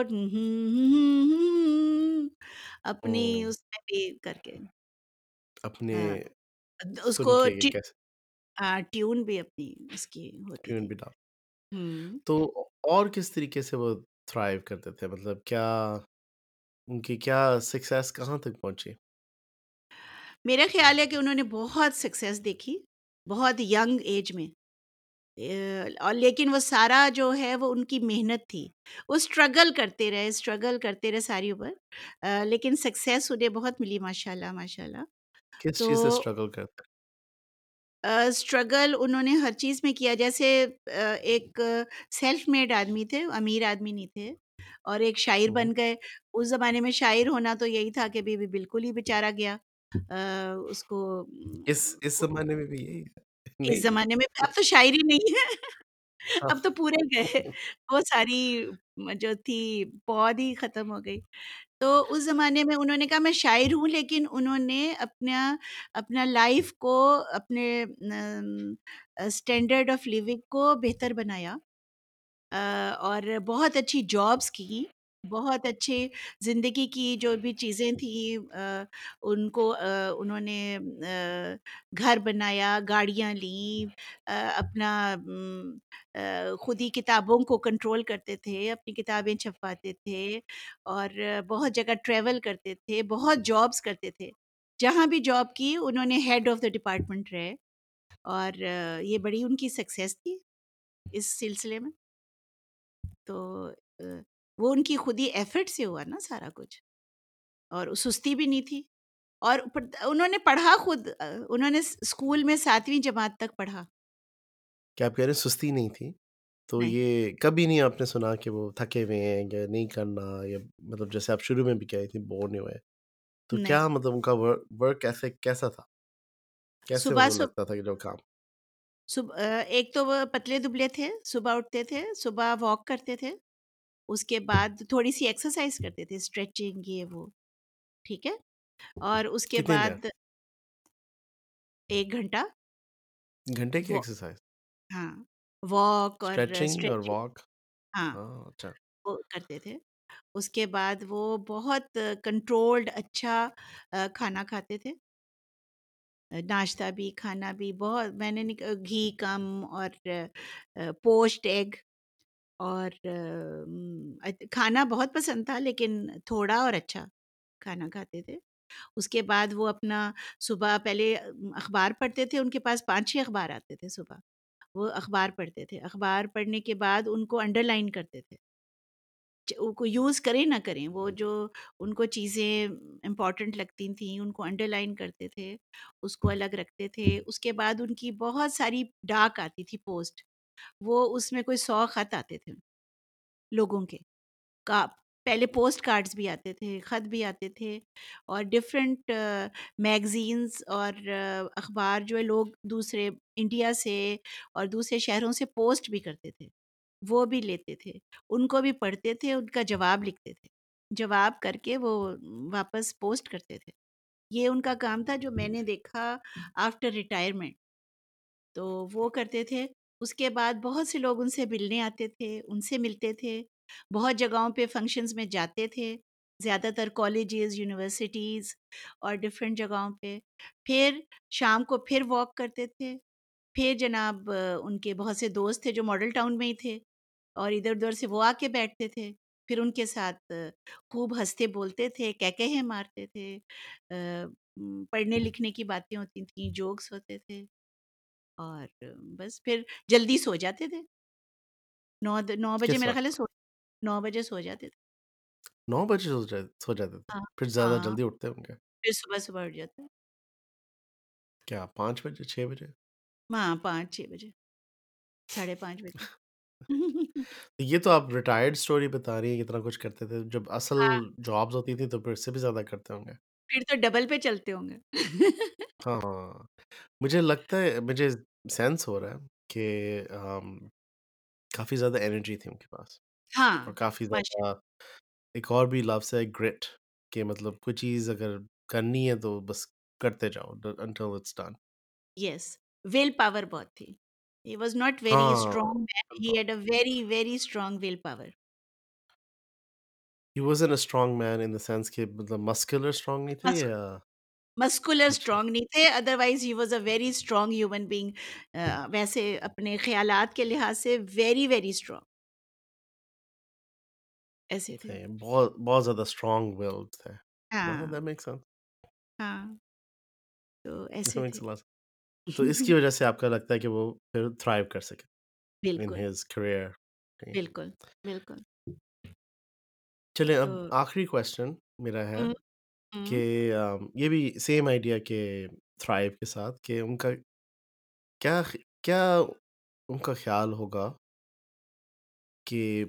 اپنی اس میں بھی کر کے اپنے ہاں، اس سن کو کے کہ کیسے؟ ٹیون بھی اپنی اس کی ہوتی ٹیون تھی۔ بھی ڈال۔ ہوں تو اور کس طریقے سے وہ تھرائیو کرتے تھے؟ مطلب کیا ان کی کیا سکسیس کہاں تک پہنچی؟ میرا خیال ہے کہ انہوں نے بہت سکسیس دیکھی بہت ینگ ایج میں۔ اور لیکن وہ سارا جو ہے وہ ان کی محنت تھی۔ وہ اسٹرگل کرتے رہے اسٹرگل کرتے رہے ساری اوپر لیکن سکسیس انہیں بہت ملی ماشاء اللہ ماشاء اللہ کس تو چیز سے اسٹرگل کرتے؟ اسٹرگل انہوں نے ہر چیز میں کیا جیسے ایک سیلف میڈ آدمی تھے امیر آدمی نہیں تھے اور ایک شاعر ہوں بن گئے۔ اس زمانے میں شاعر ہونا تو یہی تھا کہ بھی بالکل ہی بیچارہ گیا اس کو اس اس زمانے میں بھی یہی ہے۔ اس زمانے میں اب تو شاعری نہیں ہے۔ ہاں <laughs> اب تو پورے گئے وہ ساری جو تھی پود ہی ختم ہو گئی تو اس زمانے میں انہوں نے کہا میں شاعر ہوں لیکن انہوں نے اپنا اپنا لائف کو اپنے اسٹینڈرڈ آف لیونگ کو بہتر بنایا اور بہت اچھی جابس کی بہت اچھے زندگی کی جو بھی چیزیں تھیں ان کو انہوں نے گھر بنایا گاڑیاں لیں اپنا خود ہی کتابوں کو کنٹرول کرتے تھے اپنی کتابیں چھپواتے تھے اور بہت جگہ ٹریول کرتے تھے بہت جابس کرتے تھے جہاں بھی جاب کی انہوں نے ہیڈ آف دا ڈپارٹمنٹ رہے اور یہ بڑی ان کی سکسیس تھی اس سلسلے میں تو وہ ان کی خود ہی ایفرٹ سے ہوا نا سارا کچھ۔ اور سستی بھی نہیں تھی۔ اور انہوں نے پڑھا خود انہوں نے اسکول میں ساتویں جماعت تک پڑھا۔ کیا آپ کہہ رہے سستی نہیں تھی۔ تو یہ کبھی نہیں آپ نے سنا کہ وہ تھکے ہوئے ہیں یا نہیں کرنا یا مطلب جیسے آپ شروع میں بھی کہہ رہی تھی بور نہیں ہوئے۔ تو کیا مطلب ان کا ورک ایسے کیسا تھا؟ کیسے صبح لگتا تھا کہ جو کام؟ صبح ایک تو وہ پتلے دبلے تھے صبح اٹھتے تھے صبح واک کرتے تھے۔ اس کے بعد تھوڑی سی ایکسرسائز کرتے تھے اسٹریچنگ یہ وہ ٹھیک ہے؟ اور اس کے بعد ایک گھنٹہ۔ گھنٹے کی ایکسرسائز ہاں واک اور واک ہاں ہاں اچھا۔ وہ کرتے تھے۔ اس کے بعد وہ بہت کنٹرولڈ اچھا کھانا کھاتے تھے۔ ناشتہ بھی کھانا بھی بہت میں نے گھی کم اور پوسٹ ایگ۔ اور کھانا بہت پسند تھا لیکن تھوڑا اور اچھا کھانا کھاتے تھے۔ اس کے بعد وہ اپنا صبح پہلے اخبار پڑھتے تھے ان کے پاس پانچ چھ اخبار آتے تھے صبح۔ وہ اخبار پڑھتے تھے۔ اخبار پڑھنے کے بعد ان کو انڈر لائن کرتے تھے۔ چ- کو یوز کریں نہ کریں وہ جو ان کو چیزیں امپورٹنٹ لگتی تھیں ان کو انڈر لائن کرتے تھے اس کو الگ رکھتے تھے۔ اس کے بعد ان کی بہت ساری ڈاک آتی تھی پوسٹ وہ اس میں کوئی سو خط آتے تھے لوگوں کے۔ کا پہلے پوسٹ کارڈز بھی آتے تھے خط بھی آتے تھے اور ڈفرینٹ میگزینس اور اخبار جو ہے لوگ دوسرے انڈیا سے اور دوسرے شہروں سے پوسٹ بھی کرتے تھے وہ بھی لیتے تھے۔ ان کو بھی پڑھتے تھے ان کا جواب لکھتے تھے۔ جواب کر کے وہ واپس پوسٹ کرتے تھے۔ یہ ان کا کام تھا جو میں نے دیکھا آفٹر ریٹائرمنٹ تو وہ کرتے تھے اس کے بعد بہت سے لوگ ان سے ملنے آتے تھے ان سے ملتے تھے بہت جگہوں پہ فنکشنز میں جاتے تھے زیادہ تر کالجز یونیورسٹیز اور ڈفرینٹ جگہوں پہ پھر شام کو پھر واک کرتے تھے پھر جناب ان کے بہت سے دوست تھے جو ماڈل ٹاؤن میں ہی تھے اور ادھر ادھر سے وہ آ کے بیٹھتے تھے پھر ان کے ساتھ خوب ہنستے بولتے تھے کہکہے مارتے تھے آ، پڑھنے لکھنے کی باتیں ہوتی تھیں جوکس ہوتے تھے اور بس پھر جلدی سو جاتے تھے۔ 9 د 9 بجے میرا خیال ہے سو 9 بجے سو جاتے تھے۔ نو بجے سو جا- سو جاتے تھے۔ ہاں پھر زیادہ ہاں۔ جلدی اٹھتے ہوں گے۔ پھر صبح صبح اٹھ جاتے کیا پانچ بجے چھ بجے؟ ہاں 5 6 بجے۔ ساڑھے 5 بجے۔ <laughs> یہ تو آپ ریٹائرڈ اسٹوری بتا رہی ہیں کتنا کچھ کرتے تھے۔ جب اصل ہاں۔ جابز ہوتی تھی تو پھر اس سے بھی زیادہ کرتے ہوں گے۔ پھر تو ڈبل پہ چلتے ہوں گے ہاں مجھے لگتا ہے مجھے سینس ہو رہا ہے کہ آم، کافی زیادہ انرجی تھی ان کے پاس ہاں اور کافی ماشاء زیادہ ایک اور بھی لفظ ہے گرٹ کہ مطلب کوئی چیز اگر کرنی ہے تو بس کرتے جاؤ until it's done yes will power بہت تھی ہی واز ناٹ ویری ہاں strong man he had a very very strong will power he was an a strong man in the sense کہ مطلب مسکولر اسٹرانگ نہیں تھے یا muscular اچھا strong نہیں تھے otherwise he was a very strong human being ویسے اپنے خیالات کے لحاظ سے ویری ویری اسٹرانگ ایسے تھے بہت بہت زیادہ اسٹرانگ ولڈ تھے ہاں دیٹ میک سینس ہاں تو ایسے تھے تو اس کی وجہ سے آپ کا لگتا ہے کہ وہ پھر تھرائیو کر سکے ان بالکل ہز کریئر بالکل بالکل چلیں اب تو آخری کوشچن میرا ہے ہوں، ہوں۔ کہ آم، یہ بھی سیم آئیڈیا کہ تھرائیو کے ساتھ کہ ان کا کیا خ- کیا ان کا خیال ہوگا کہ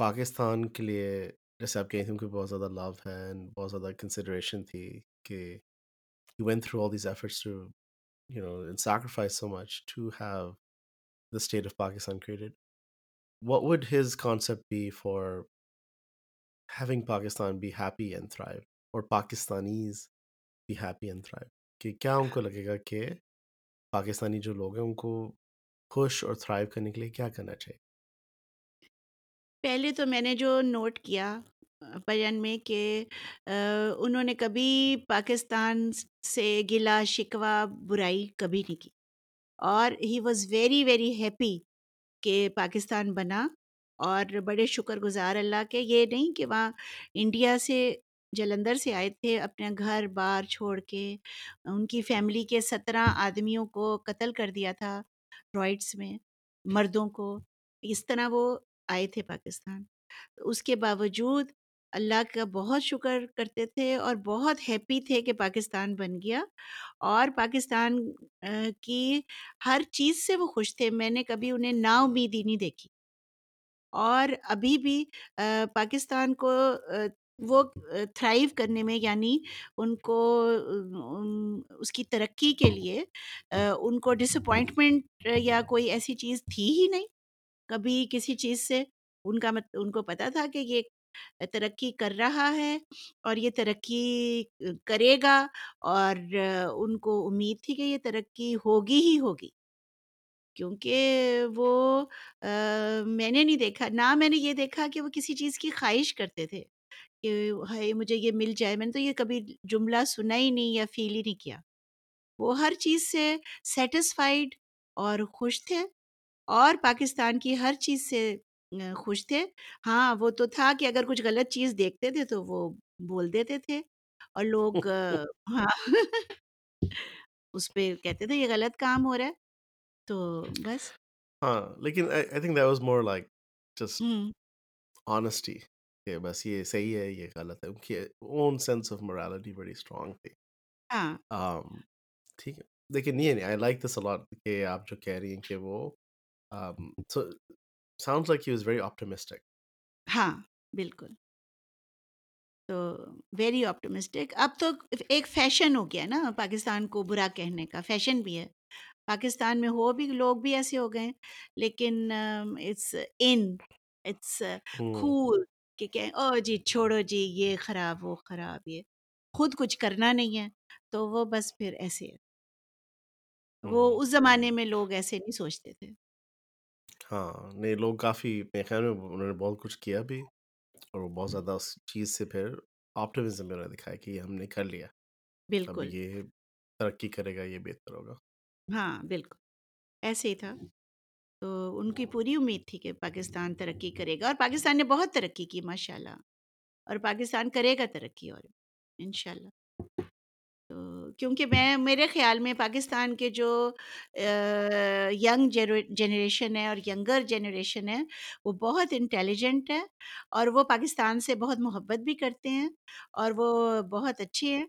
پاکستان کے لیے جیسے آپ کہیں تھے ان کو بہت زیادہ لو ہے بہت زیادہ کنسیڈریشن تھی کہ went through all these efforts to you know and sacrifice so much to have the state of Pakistan created what would his concept be for having Pakistan be happy and thrive or Pakistanis be happy and thrive کہ کیا ان کو لگے گا کہ پاکستانی جو لوگ ہیں ان کو خوش اور تھرائیو کرنے کے لیے کیا کرنا چاہیے پہلے تو میں نے جو نوٹ کیا بیان میں کہ انہوں نے کبھی پاکستان سے گلا شکوہ برائی کبھی نہیں کی اور he was very very happy کہ پاکستان بنا اور بڑے شکر گزار اللہ کے، یہ نہیں کہ وہاں انڈیا سے جلندر سے آئے تھے اپنا گھر بار چھوڑ کے، ان کی فیملی کے سترہ آدمیوں کو قتل کر دیا تھا رائٹس میں مردوں کو، اس طرح وہ آئے تھے پاکستان۔ اس کے باوجود اللہ کا بہت شکر کرتے تھے اور بہت ہیپی تھے کہ پاکستان بن گیا۔ اور پاکستان کی ہر چیز سے وہ خوش تھے۔ میں نے کبھی انہیں نا امیدی نہیں دیکھی۔ اور ابھی بھی پاکستان کو وہ تھرائیو کرنے میں یعنی ان کو اس کی ترقی کے لیے ان کو ڈس اپوائنٹمنٹ یا کوئی ایسی چیز تھی ہی نہیں۔ کبھی کسی چیز سے ان کا مت، ان کو پتہ تھا کہ یہ ترقی کر رہا ہے اور یہ ترقی کرے گا اور ان کو امید تھی کہ یہ ترقی ہوگی ہی ہوگی۔ کیونکہ وہ آ، میں نے نہیں دیکھا نہ میں نے یہ دیکھا کہ وہ کسی چیز کی خواہش کرتے تھے کہ ہائے مجھے یہ مل جائے میں نے تو یہ کبھی جملہ سنا ہی نہیں یا فیل ہی نہیں کیا۔ وہ ہر چیز سے سیٹسفائیڈ اور خوش تھے اور پاکستان کی ہر چیز سے آ، خوش تھے۔ ہاں وہ تو تھا کہ اگر کچھ غلط چیز دیکھتے تھے تو وہ بول دیتے تھے اور لوگ آ، <laughs> ہاں <laughs> اس پہ کہتے تھے یہ غلط کام ہو رہا ہے۔ تو بس۔ ہاں لیکن I think that was more like just honesty کہ بس یہ صحیح ہے یہ غلط ہے ان کی اون سینس آف مورالٹی بڑی اسٹرانگ تھی۔ ہاں۔ ٹھیک ہے۔ دیکھیں نہیں نہیں آئی لائک دس الاٹ کہ آپ جو کہہ رہی ہیں کہ وہ sound like you is very optimistic ہاں بالکل۔ تو ویری آپٹمسٹک اب تو ایک فیشن ہو گیا نا پاکستان کو برا کہنے کا فیشن بھی ہے۔ پاکستان میں ہو بھی لوگ بھی ایسے ہو گئے لیکن اٹس ان اٹس کول کہ کہیں او جی چھوڑو جی یہ خراب وہ خراب یہ خود کچھ کرنا نہیں ہے تو وہ بس پھر ایسے وہ اس زمانے میں لوگ ایسے نہیں سوچتے تھے۔ ہاں نہیں لوگ کافی میرے خیال میں انہوں نے بہت کچھ کیا بھی اور وہ بہت زیادہ اس چیز سے پھر آپٹمزم میں دکھایا کہ یہ ہم نے کر لیا۔ بالکل۔ یہ ترقی کرے گا یہ بہتر ہوگا۔ ہاں، بالکل، ایسے ہی تھا، تو ان کی پوری امید تھی کہ پاکستان ترقی کرے گا اور پاکستان نے بہت ترقی کی ماشاء اللہ اور پاکستان کرے گا ترقی اور ان شاء اللہ تو کیونکہ میں میرے خیال میں پاکستان کے جو ینگ جنریشن ہے اور ینگر جنریشن ہے، وہ بہت انٹیلیجنٹ ہے اور وہ پاکستان سے بہت محبت بھی کرتے ہیں اور وہ بہت اچھے ہیں۔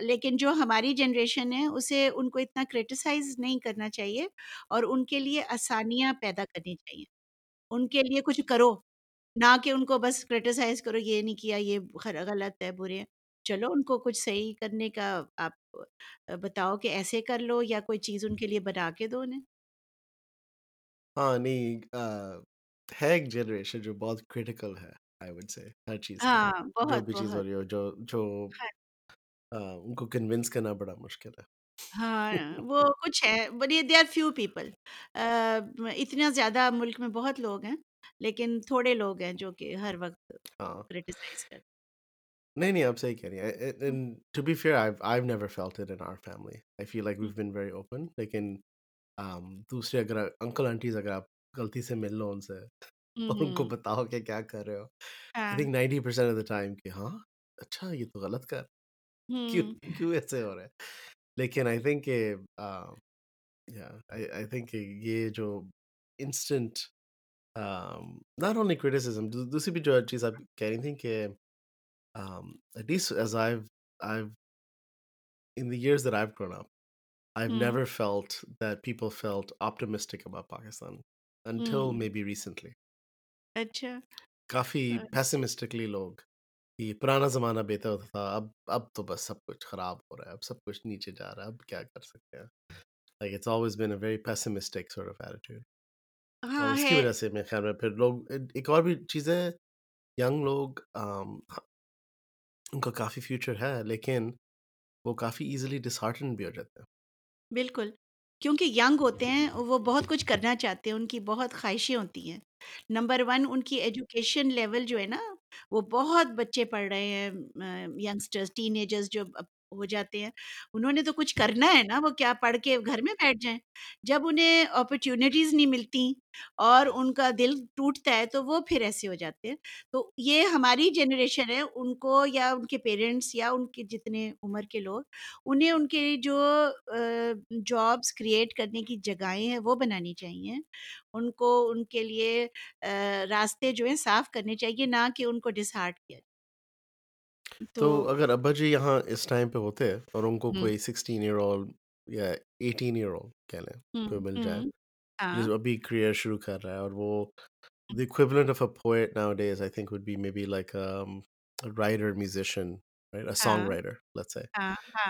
لیکن جو ہماری جنریشن ہے اسے ان کو اتنا کریٹیسائز نہیں کرنا چاہیے اور ان کے لیے آسانیاں پیدا کرنی چاہیے۔ ان کے لیے کچھ کرو نہ کہ ان کو بس کریٹیسائز کرو یہ نہیں کیا یہ غلط ہے برے چلو ان کو کچھ صحیح کرنے کا آپ بتاؤ کہ ایسے کر لو یا کوئی چیز ان کے لیے بنا کے دو انہیں۔ ہاں نہیں ہے ایک جنریشن جو بہت کرٹیکل ہے آئی وڈ سے ہر چیز ہاں بہت بہت۔ جو جو ہاں۔ ان کو کرنا بڑا مشکل ہے۔ ہاں، <laughs> وہ کچھ ہے but they are few people اتنا زیادہ ملک میں بہت لوگ ہیں، لیکن تھوڑے لوگ ہیں جو کہ ہر وقت ہاں۔ نہیں، نہیں، آپ صحیح کہہ رہی ہیں۔ To be fair I never felt it in family I feel like very open لیکن دوسرے اگر انکل آنٹیز اگر آپ غلطی سے مل لو ان سے <laughs> ان کو بتاؤ کہ کیا کر رہے ہو، آئی تھنک 90% آف ٹائم کہ ہاں، اچھا یہ تو غلط کر کیوں کیوں ایسے ہو رہا ہے لیکن آئی تھنک آئی تھنک یہ جو انسٹنٹ ناٹ اونلی دوسری بھی جو چیز آپ کہہ رہی تھیں کہ at least as I in years I never felt that people felt optimistic about Pakistan until maybe recently اچھا کافی پیسمسٹکلی لوگ جی، پرانا زمانہ بہتر ہوتا تھا اب اب تو بس سب کچھ خراب ہو رہا ہے اب سب کچھ نیچے جا رہا ہے اب کیا کر سکتے ہیں؟ Like it's always been a very pessimistic sort of attitude اس کی وجہ سے میں خیال میں پھر لوگ ایک اور بھی چیز ہے ینگ لوگ ہاں، ان کا کافی فیوچر ہے لیکن وہ کافی ایزیلی ڈس ہارٹن بھی ہو جاتے ہیں۔ بالکل کیونکہ ینگ ہوتے ہیں وہ بہت کچھ کرنا چاہتے ہیں ان کی بہت خواہشیں ہوتی ہیں۔ نمبر ون ان کی ایجوکیشن لیول جو ہے نا وہ بہت بچے پڑھ رہے ہیں ینگسٹرز ٹین ایجرز جو ہو جاتے ہیں انہوں نے تو کچھ کرنا ہے نا وہ کیا پڑھ کے گھر میں بیٹھ جائیں جب انہیں اپرچونیٹیز نہیں ملتی اور ان کا دل ٹوٹتا ہے تو وہ پھر ایسے ہو جاتے ہیں تو یہ ہماری جنریشن ہے ان کو یا ان کے پیرنٹس یا ان کے جتنے عمر کے لوگ انہیں ان کے جو جابس کریٹ کرنے کی جگہیں ہیں وہ بنانی چاہیے ان کو ان کے لیے راستے جو ہیں صاف کرنے چاہیے نہ کہ ان کو ڈس ہارٹ کیا تو اگر ابا جی یہاں اس ٹائم پہ ہوتے اور ان کو کوئی سکسٹین ایئر اول یا ایٹین ایئر اول کہہ لیں کوئی مل جائے جو ابھی کریئر شروع کر رہا ہے اور وہ um,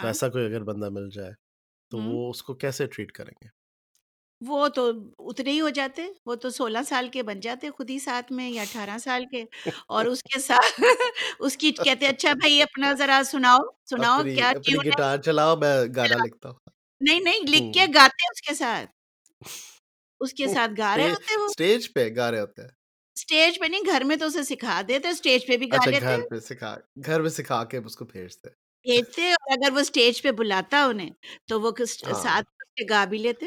ایسا کوئی اگر بندہ مل جائے تو وہ اس کو کیسے ٹریٹ کریں گے؟ وہ تو اتنے ہی ہو جاتے وہ تو 16 سال کے بن جاتے خود ہی ساتھ میں یا 18 سال کے اور اس کے ساتھ <laughs> اس کی کہتے اچھا بھائی اپنا ذرا سناؤ سناؤ کیا اپنی گٹار چلاؤ میں گانا لکھتا ہوں۔ نہیں نہیں لکھ کے گاتے اس کے ساتھ۔ اس کے ساتھ گا رہے ہوتے ہیں وہ؟ اسٹیج پہ گا رہے ہوتے ہیں۔ اسٹیج پہ نہیں گھر میں تو اسے سکھا دیتے اسٹیج پہ بھی گا اچھا لیتے گھر پہ سکھا گھر میں سکھا کے اس کو بھیجتے بھیجتے اور اگر وہ اسٹیج پہ بلاتا انہیں تو وہ ہاں۔ ساتھ گا بھی لیتے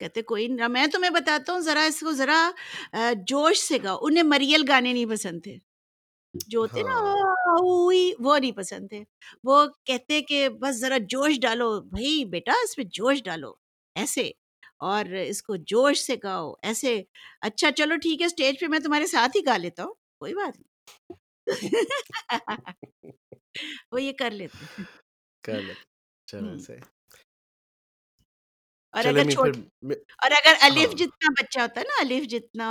کہتے کوئی نہ میں تمہیں بتاتا ہوں ذرا اس کو ذرا جوش سے گاؤ انہیں مریل گانے نہیں پسند تھے جو ہوتے نا وہ نہیں پسند تھے وہ کہتے کہ بس ذرا جوش ڈالو بھائی بیٹا اس پہ جوش ڈالو ایسے اور اس کو جوش سے گاؤ ایسے اچھا چلو ٹھیک ہے اسٹیج پہ میں تمہارے ساتھ ہی گا لیتا ہوں کوئی بات نہیں وہ یہ کر لیتے کر لیں چلو صحیح اور اگر اور اگر الف جتنا بچہ ہوتا ہے نا الف جتنا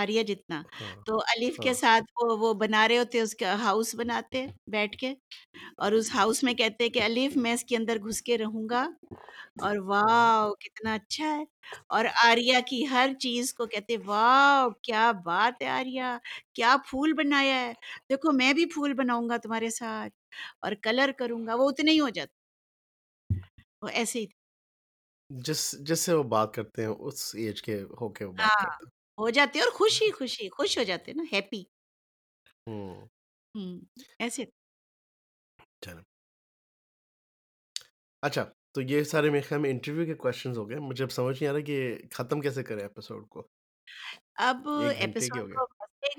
آریہ جتنا تو الف کے ساتھ وہ وہ بنا رہے ہوتے اس کا ہاؤس بناتے بیٹھ کے اور اس ہاؤس میں کہتے ہیں کہ الف میں اس کے اندر گھس کے رہوں گا اور واو کتنا اچھا ہے۔ اور آریہ کی ہر چیز کو کہتے واو کیا بات ہے آریہ کیا پھول بنایا ہے۔ دیکھو میں بھی پھول بناؤں گا تمہارے ساتھ اور کلر کروں گا وہ اتنے ہی ہو جاتا وہ ایسے ہی۔ جس جس سے وہ بات کرتے ہیں اس ایج کے ہو کے وہ بات ہاں، کرتے ہو جاتے اور خوشی ہاں۔ خوشی خوش ہو جاتے ہیں نا ہیپی ہوں۔ ایسے۔ چلیں اچھا تو یہ سارے میرے خیال میں انٹرویو کے کویشچنز ہو گئے۔ مجھے اب سمجھ نہیں آ رہا کہ ختم کیسے کریں ایپیسوڈ کو۔ اب ایپیسوڈ ہو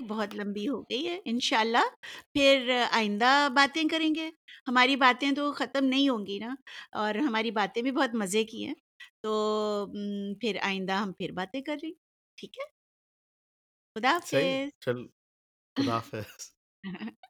بہت لمبی ہو گئی ہے انشاءاللہ۔ پھر آئندہ باتیں کریں گے۔ ہماری باتیں تو ختم نہیں ہوں گی نا اور ہماری باتیں بھی بہت مزے کی ہیں۔ تو پھر آئندہ ہم پھر باتیں کر رہی ٹھیک ہے؟ خدا حافظ۔ چل خدا حافظ۔ <laughs>